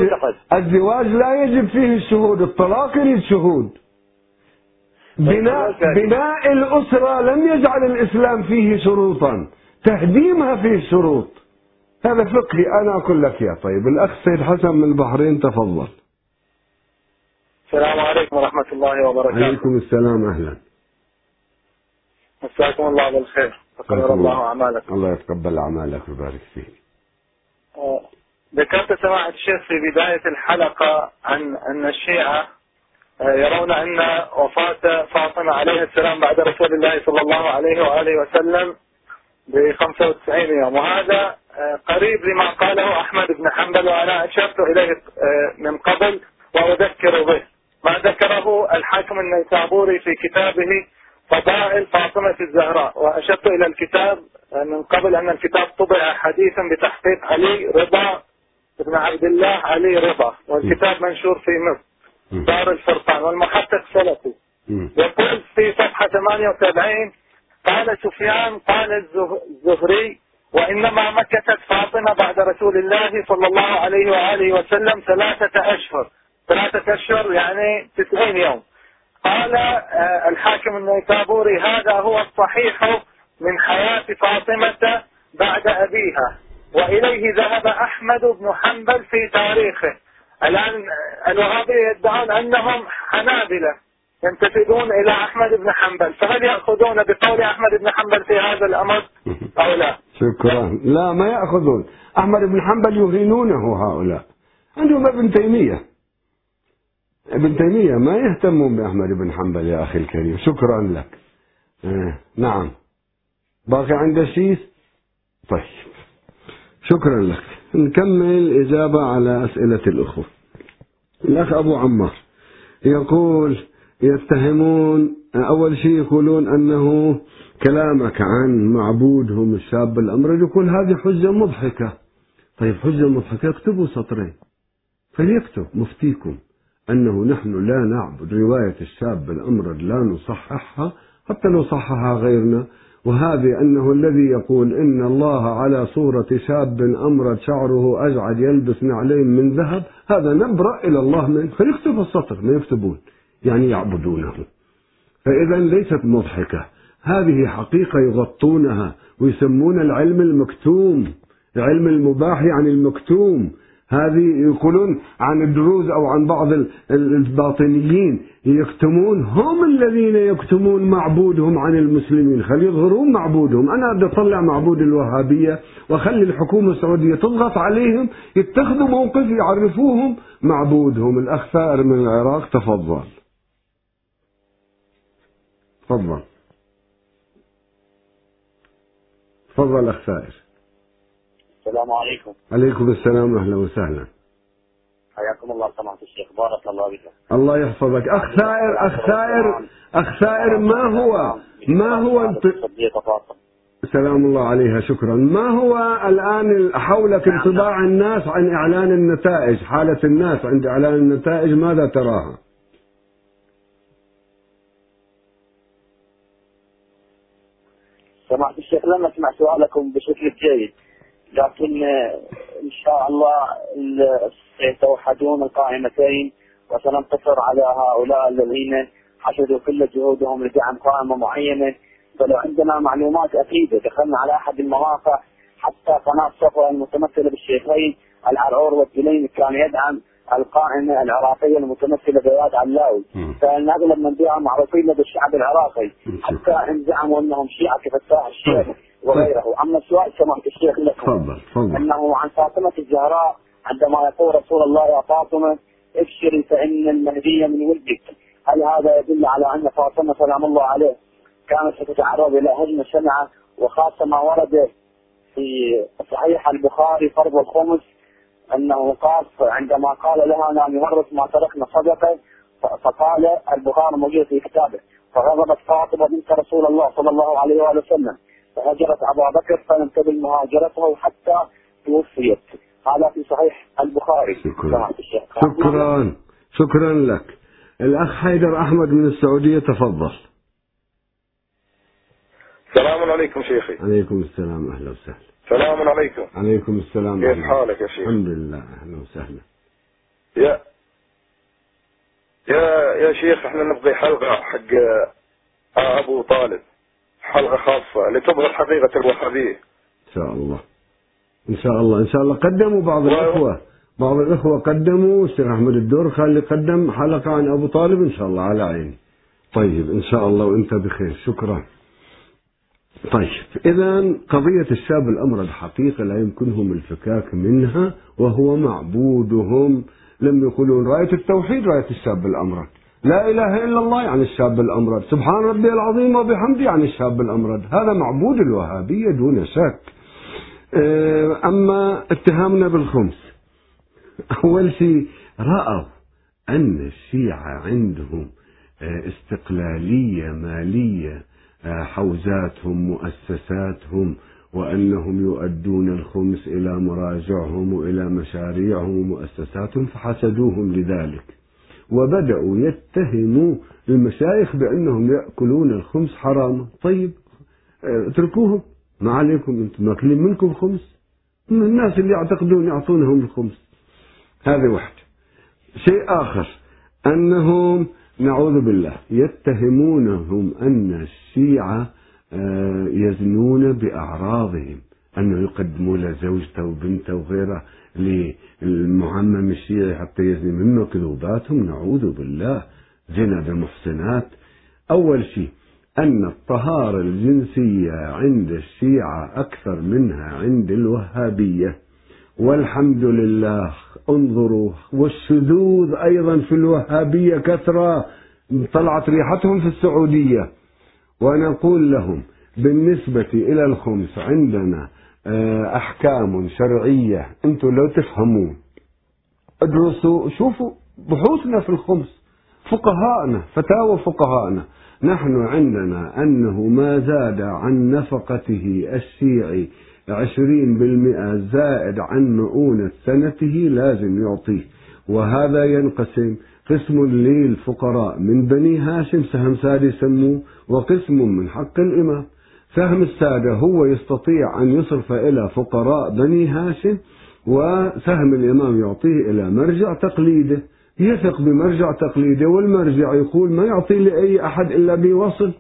الزواج لا يجب فيه الشهود الطلاق يريد شهود. بناء بناء الأسرة لم يجعل الإسلام فيه شروطا. تهديمها فيه شروط هذا فقهي أنا أقول لك يا طيب. الأخ سيد حسن من البحرين تفضل. السلام عليكم ورحمة الله وبركاته. عليكم السلام أهلا. مساكم الله بالخير. تقبل الله. أعمالكم. الله يتقبل أعمالك ويبارك فيك. آه، ذكرت سماحة الشيخ في بداية الحلقة عن أن الشيعة آه، يرون أن وفاة فاطمة عليه السلام بعد رسول الله صلى الله عليه وآله وسلم ب 95 يوم. وهذا آه، قريب لما قاله أحمد بن حنبل وأنا أشرت إليه من قبل وأذكر به. ما ذكره الحاكم النيسابوري في كتابه فضائل فاطمة الزهراء. وأشرت إلى الكتاب من قبل أن الكتاب طبع حديثا بتحقيق علي رضا ابن عبد الله علي رضا والكتاب منشور في مصر. دار الفرقان والمحقق سلفي. يقول في صفحة 78 قال سفيان قال الزهري وإنما مكثت فاطمة بعد رسول الله صلى الله عليه وآله وسلم ثلاثة أشهر. ثلاثة أشهر يعني 90 يوم. قال آه، الحاكم النيسابوري هذا هو الصحيح من حياة فاطمة بعد أبيها. وإليه ذهب أحمد بن حنبل في تاريخه. الآن الوهابية يدعون أنهم حنابلة ينتسبون إلى أحمد بن حنبل. فهل يأخذون بقول أحمد بن حنبل في هذا الأمر أو لا؟ شكرا. لا ما يأخذون. أحمد بن حنبل يهينونه هؤلاء. عندهم ابن تيمية. ابن تيمية ما يهتمون بأحمد بن حنبل يا أخي الكريم. شكرا لك. آه نعم. باقي عند شيء طيب. شكرا لك. نكمل إجابة على أسئلة الأخوة. الأخ أبو عمار يقول يتهمون أول شيء يقولون أنه كلامك عن معبودهم الشاب الأمرد يقول هذه حجة مضحكة. طيب حجة مضحكة اكتبوا سطرين. فليكتب مفتيكم أنه نحن لا نعبد رواية الشاب الأمرد لا نصححها حتى لو صححها غيرنا. وهذه أنه الذي يقول إن الله على صورة شاب أمرد شعره أجعد يلبس نعلين من ذهب هذا نبرأ إلى الله من فيكتب السطر ما يكتبون يعني يعبدونه. فإذا ليست مضحكة هذه حقيقة يغطونها ويسمون العلم المكتوم علم المباح يعني المكتوم هذه يقولون عن الدروز أو عن بعض الباطنيين يكتمون هم الذين يكتمون معبودهم عن المسلمين. خلي يظهرون معبودهم. أنا بدي أطلع معبود الوهابية وأخلي الحكومة السعودية تضغط عليهم يتخذوا موقف يعرفوهم معبودهم. الأخ ثائر من العراق تفضل. تفضل. تفضل أخ ثائر السلام عليكم. عليكم السلام أهلا وسهلا. حياكم الله سماحة الشيخ. بارك الله بك الله يحفظك. أخ ثائر أخ ثائر أخ ثائر ما هو؟ ما هو انت سلام الله عليها شكرا. ما هو الآن حولك انطباع الناس عن إعلان النتائج؟ حالة الناس عند إعلان النتائج ماذا تراها؟ سمعت الشيخ لم أسمع سؤالكم بشكل جيد. لكن إن شاء الله سيتوحدون القائمتين وسننتصر على هؤلاء الذين حشدوا كل جهودهم لدعم قائمة معينة. فلو عندنا معلومات أكيدة دخلنا على أحد المواقع حتى قناة صفوة المتمثلة بالشيخين العرعور والدليم كان يدعم القائمة العراقية المتمثلة بياد علاوي. فإن أغلب من بها معروفين لدى الشعب العراقي حتى إن زعموا أنهم شيعة كفتاح الشيخ. وغيره. أما السؤال سمعت الشيخ لكم أنه عن فاطمة الزهراء عندما يقول رسول الله يا فاطمة ابشري فإن المهدي من ولدك. هل هذا يدل على أن فاطمة سلام الله عليه كانت ستتعرض إلى هجمة شنعة وخاصة ما ورد في صحيح البخاري فرض الخمس أنه قال عندما قال لها أنا نورث ما تركنا صدقة فقال البخاري موجود في كتابه فغضبت فاطمة بنت رسول الله صلى الله عليه وآله وسلم. فهجرت أبا بكر فلم تبل مهاجرته حتى توفيت هذا في صحيح البخاري. شكرا. شكرا. شكرا لك. الأخ حيدر أحمد من السعودية تفضل. عليكم شيخي. عليكم السلام. أهلا وسهلا. سلام عليكم. عليكم السلام. كيف حالك يا شيخ؟ الحمد لله. أهلا وسهلا. يا يا يا شيخ إحنا نبغي حلقة حق أبو طالب. حلقة خاصة لتظهر حقيقة الوهابية. إن شاء الله. إن شاء الله إن شاء الله. قدموا بعض الإخوة. بعض الإخوة قدموا. الشيخ أحمد الدور خالي قدم حلقة عن أبو طالب. إن شاء الله على عيني. طيب إن شاء الله وأنت بخير. شكرا. طيب إذا قضية الشاب الأمرد حقيقة لا يمكنهم الفكاك منها وهو معبودهم. لم يقولون رأية التوحيد رأية الشاب الأمرد لا إله إلا الله يعني الشاب الأمرد. سبحان ربي العظيم وبحمده يعني الشاب الأمرد. هذا معبود الوهابية دون شك. آه، أما اتهامنا بالخمس. أول شيء رأوا أن الشيعة عندهم آه، استقلالية مالية آه، حوزاتهم مؤسساتهم وأنهم يؤدون الخمس إلى مراجعهم وإلى مشاريعهم ومؤسساتهم فحسدوهم لذلك. وبدأوا يتهموا المشايخ بأنهم يأكلون الخمس حراما طيب آه، اتركوهم. ما عليكم أنتم ماكلين منكم خمس؟ الناس اللي يعتقدون يعطونهم الخمس. هذه واحدة. شيء آخر أنهم نعوذ بالله يتهمونهم أن الشيعة آه، يزنون بأعراضهم أنه يقدموا له زوجته وبنته وغيره للمعمم الشيعي حتى يزني من مكذوباتهم نعوذ بالله. زنا بالمحسنات أول شيء أن الطهارة الجنسية عند الشيعة أكثر منها عند الوهابية. والحمد لله انظروا والشذوذ أيضا في الوهابية كثرة طلعت ريحتهم في السعودية. ونقول لهم بالنسبة إلى الخمس عندنا أحكام شرعية. أنتم لو تفهمون ادرسوا شوفوا بحوثنا في الخمس فقهاءنا فتاوى فقهاءنا. نحن عندنا أنه ما زاد عن نفقته الشيعي عشرين بالمئة زائد عن مؤونة سنته لازم يعطيه. وهذا ينقسم قسم للفقراء من بني هاشم سهم سادة يسموه وقسم من حق الإمام. سهم السادة هو يستطيع أن يصرف إلى فقراء بني هاشم وسهم الإمام يعطيه إلى مرجع تقليده. يثق بمرجع تقليده والمرجع يقول ما يعطي لأي أحد إلا بوصل.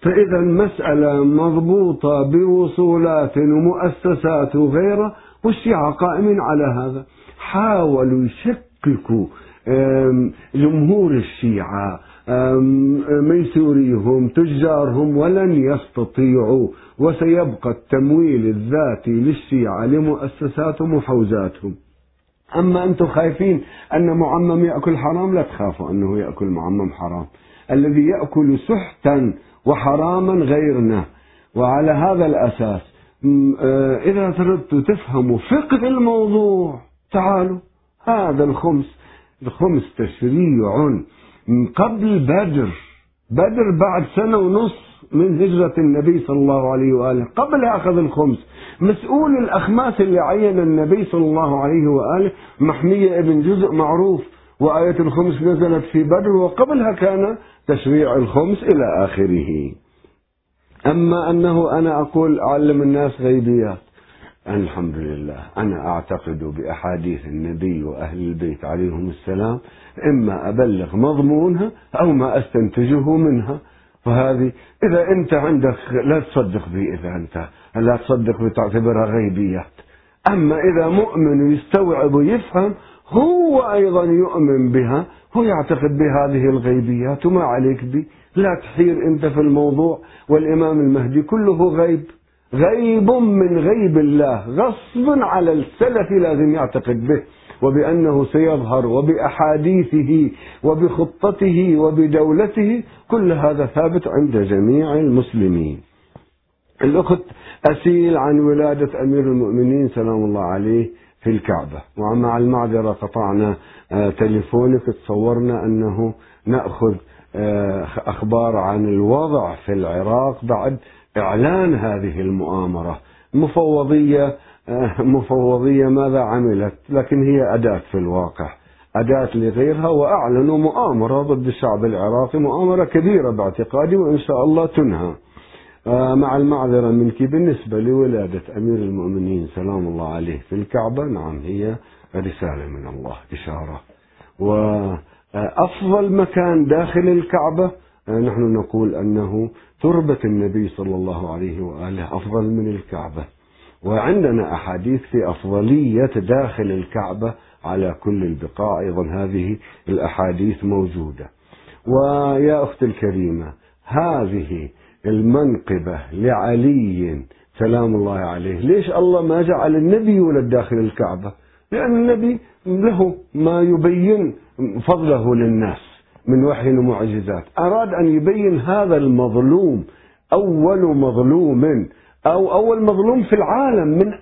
فإذا المسألة مضبوطة بوصولات ومؤسسات وغيرها والشيعة قائمين على هذا. حاولوا يشككوا جمهور الشيعة ميسوريهم تجارهم ولن يستطيعوا وسيبقى التمويل الذاتي للشيعة لمؤسساتهم وحوزاتهم أما أنتم خايفين أن معمم يأكل حرام؟ لا تخافوا أنه يأكل معمم حرام. الذي يأكل سحتا وحراما غيرنا. وعلى هذا الأساس آه، إذا تردتوا تفهموا فقه الموضوع تعالوا هذا الخمس الخمس تشريع قبل بدر. بدر بعد سنة ونص من هجرة النبي صلى الله عليه وآله قبل أخذ الخمس. مسؤول الأخماس اللي عين النبي صلى الله عليه وآله محمية ابن جزء معروف وآية الخمس نزلت في بدر وقبلها كان تشريع الخمس إلى آخره. أما أنه أنا أقول أعلم الناس غيبيات الحمد لله أنا أعتقد بأحاديث النبي وأهل البيت عليهم السلام إما أبلغ مضمونها أو ما أستنتجه منها. فهذه إذا أنت عندك لا تصدق بي إذا أنت لا تصدق بي تعتبرها غيبيات. أما إذا مؤمن يستوعب ويفهم هو أيضا يؤمن بها هو يعتقد بهذه الغيبيات وما عليك بي. لا تحير أنت في الموضوع والإمام المهدي كله غيب. غيب من غيب الله غصب على السلف لازم يعتقد به وبأنه سيظهر وبأحاديثه وبخطته وبدولته كل هذا ثابت عند جميع المسلمين. الأخت أسيل عن ولادة أمير المؤمنين سلام الله عليه في الكعبة. ومع المعذرة قطعنا آه، تليفونك تصورنا أنه نأخذ آه، أخبار عن الوضع في العراق بعد إعلان هذه المؤامرة. مفوضية آه، مفوضية ماذا عملت؟ لكن هي أداة في الواقع. أداة لغيرها وأعلنوا مؤامرة ضد الشعب العراقي مؤامرة كبيرة باعتقادي وإن شاء الله تنهى. آه، مع المعذرة منك بالنسبة لولادة أمير المؤمنين سلام الله عليه في الكعبة. نعم هي رسالة من الله إشارة. وأفضل مكان داخل الكعبة آه، نحن نقول أنه تربة النبي صلى الله عليه وآله أفضل من الكعبة. وعندنا أحاديث في أفضلية داخل الكعبة على كل البقاع أيضا هذه الأحاديث موجودة. ويا أختي الكريمة هذه المنقبة لعلي سلام الله عليه ليش الله ما جعل النبي يولد داخل الكعبة؟ لأن النبي له ما يبين فضله للناس. من وحي ومعجزات أراد أن يبين هذا المظلوم أول مظلوم أو أول مظلوم في العالم من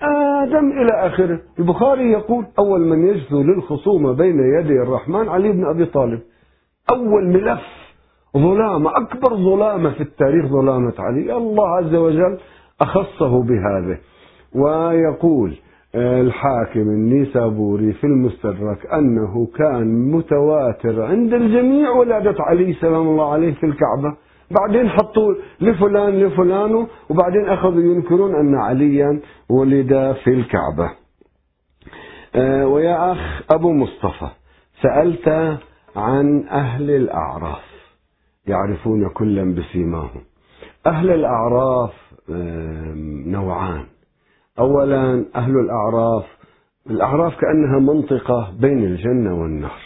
آدم إلى آخره. البخاري يقول أول من يجثو للخصومة بين يدي الرحمن علي بن أبي طالب. أول ملف ظلامة أكبر ظلامة في التاريخ ظلامة علي. الله عز وجل أخصه بهذا ويقول الحاكم النيسابوري في المستدرك أنه كان متواتر عند الجميع ولادة علي سلام الله عليه في الكعبة. بعدين حطوا لفلان لفلان وبعدين أخذوا ينكرون أن عليا ولد في الكعبة. آه، ويا أخ أبو مصطفى سألت عن أهل الأعراف يعرفون كلا بسيماهم. أهل الأعراف آه، نوعان. أولا أهل الأعراف الأعراف كأنها منطقة بين الجنة والنار.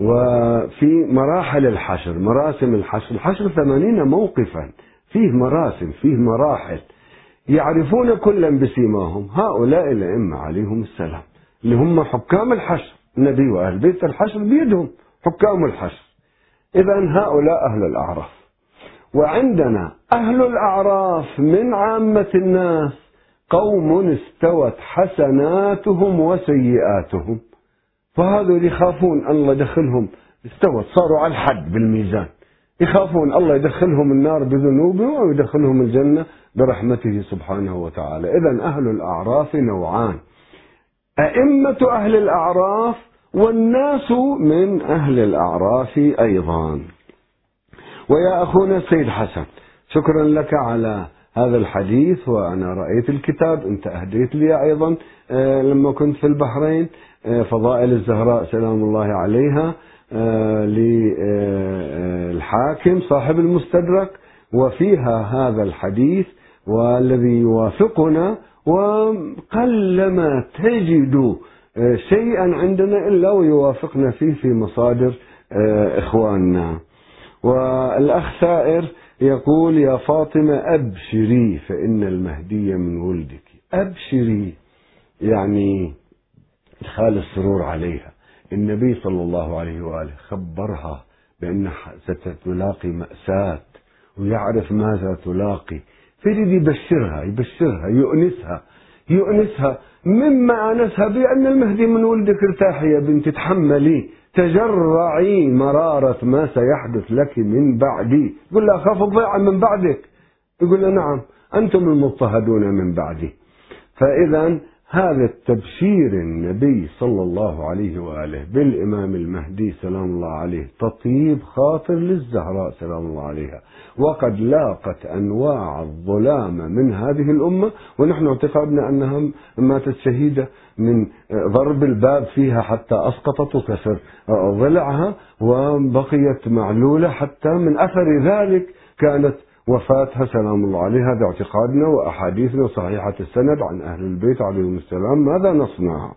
وفي مراحل الحشر مراسم الحشر الحشر ثمانين موقفا فيه مراسم فيه مراحل يعرفون كلا بسيماهم. هؤلاء الأئمة عليهم السلام اللي هم حكام الحشر النبي وأهل بيت الحشر بيدهم حكام الحشر. إذا هؤلاء أهل الأعراف. وعندنا أهل الأعراف من عامة الناس قوم استوت حسناتهم وسيئاتهم. فهذول يخافون الله يدخلهم. استوت صاروا على الحد بالميزان. يخافون الله يدخلهم النار بذنوبهم ويدخلهم الجنة برحمته سبحانه وتعالى. إذا أهل الأعراف نوعان. أئمة أهل الأعراف والناس من أهل الأعراف أيضا. ويا أخونا السيد حسن شكرا لك على هذا الحديث وأنا رأيت الكتاب أنت أهديت لي أيضا آه، لما كنت في البحرين آه، فضائل الزهراء سلام الله عليها آه، للحاكم صاحب المستدرك وفيها هذا الحديث والذي يوافقنا وقلما تجد شيئا عندنا إلا ويوافقنا فيه في مصادر إخواننا. والأخ سائر يقول يا فاطمة أبشري فإن المهدي من ولدك. أبشري يعني إدخال السرور عليها. النبي صلى الله عليه وآله خبرها بأن ستلاقي مأساة ويعرف ماذا تلاقي. فيريد يبشرها يبشرها يؤنسها يؤنسها مما آنسها بأن المهدي من ولدك ارتاحي يا بنتي تحملي. تجرعي مرارة ما سيحدث لك من بعدي. يقول لها أخاف الضيعة من بعدك. يقول لها نعم أنتم المضطهدون من بعدي. فإذا هذا التبشير النبي صلى الله عليه وآله بالإمام المهدي سلام الله عليه تطيب خاطر للزهراء سلام الله عليها. وقد لاقت أنواع الظلام من هذه الأمة ونحن اعتقدنا أنها ماتت شهيدة من ضرب الباب فيها حتى أسقطت وكسر ضلعها وبقيت معلولة حتى من أثر ذلك كانت وفاتها سلام الله عليها هذا اعتقادنا وأحاديثنا صحيحة السند عن أهل البيت عليهم السلام. ماذا نصنع؟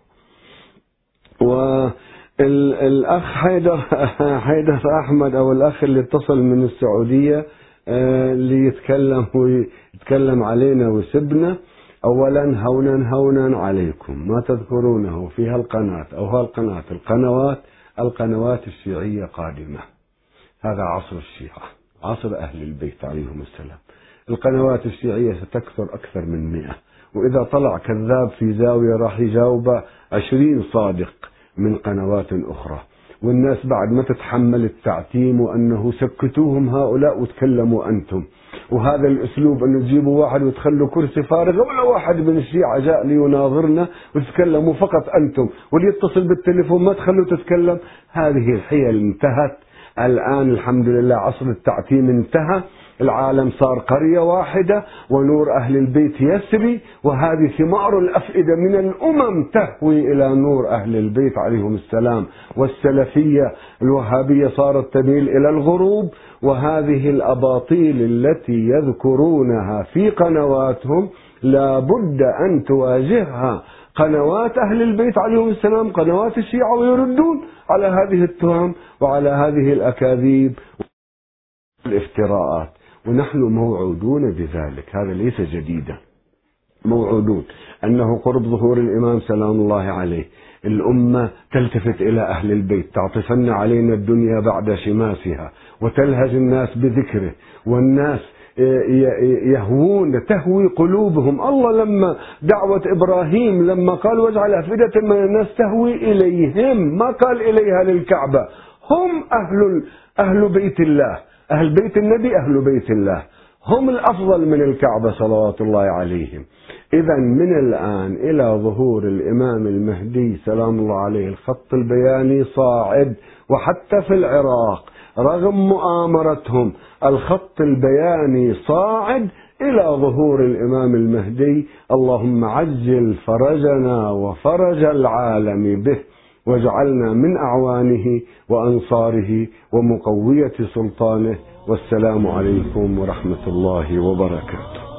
والأخ حيدر حيدر أحمد أو الأخ اللي اتصل من السعودية آه، اللي يتكلم ويتكلم علينا ويسبنا أولا هونا هونا عليكم. ما تذكرونه في هالقناة أو هالقناة. القنوات القنوات الشيعية قادمة. هذا عصر الشيعة عصر أهل البيت عليهم السلام. القنوات الشيعية ستكثر أكثر من مئة. وإذا طلع كذاب في زاوية راح يجاوب عشرين صادق من قنوات أخرى. والناس بعد ما تتحمل التعتيم وأنه سكتوهم هؤلاء وتكلموا أنتم. وهذا الأسلوب أنه تجيبوا واحد وتخلوا كرسي فارغ ولا واحد من الشيعة جاء ليناظرنا وتتكلموا فقط أنتم واللي يتصل بالتليفون ما تخلوا تتكلم. هذه الحيل انتهت. الآن الحمد لله عصر التعتيم انتهى. العالم صار قرية واحدة ونور أهل البيت يسري وهذه ثمار الأفئدة من الأمم تهوي إلى نور أهل البيت عليهم السلام. والسلفية الوهابية صارت تميل إلى الغروب وهذه الأباطيل التي يذكرونها في قنواتهم لا بد أن تواجهها. قنوات أهل البيت عليهم السلام قنوات الشيعة ويردون على هذه التهم وعلى هذه الأكاذيب الافتراءات ونحن موعودون بذلك. هذا ليس جديدا. موعودون. أنه قرب ظهور الإمام سلام الله عليه. الأمة تلتفت إلى أهل البيت. تعطفن علينا الدنيا بعد شماسها. وتلهج الناس بذكره. والناس يهوون تهوي قلوبهم. الله لما دعوة إبراهيم لما قال واجعل أفئدة من الناس تهوي إليهم. ما قال إليها للكعبة. هم أهل أهل بيت الله. أهل بيت النبي أهل بيت الله. هم الأفضل من الكعبة صلوات الله عليهم. إذا من الآن إلى ظهور الإمام المهدي سلام الله عليه الخط البياني صاعد. وحتى في العراق رغم مؤامرتهم الخط البياني صاعد إلى ظهور الإمام المهدي. اللهم عجل فرجنا وفرج العالم به. واجعلنا من أعوانه وأنصاره ومقوية سلطانه والسلام عليكم ورحمة الله وبركاته.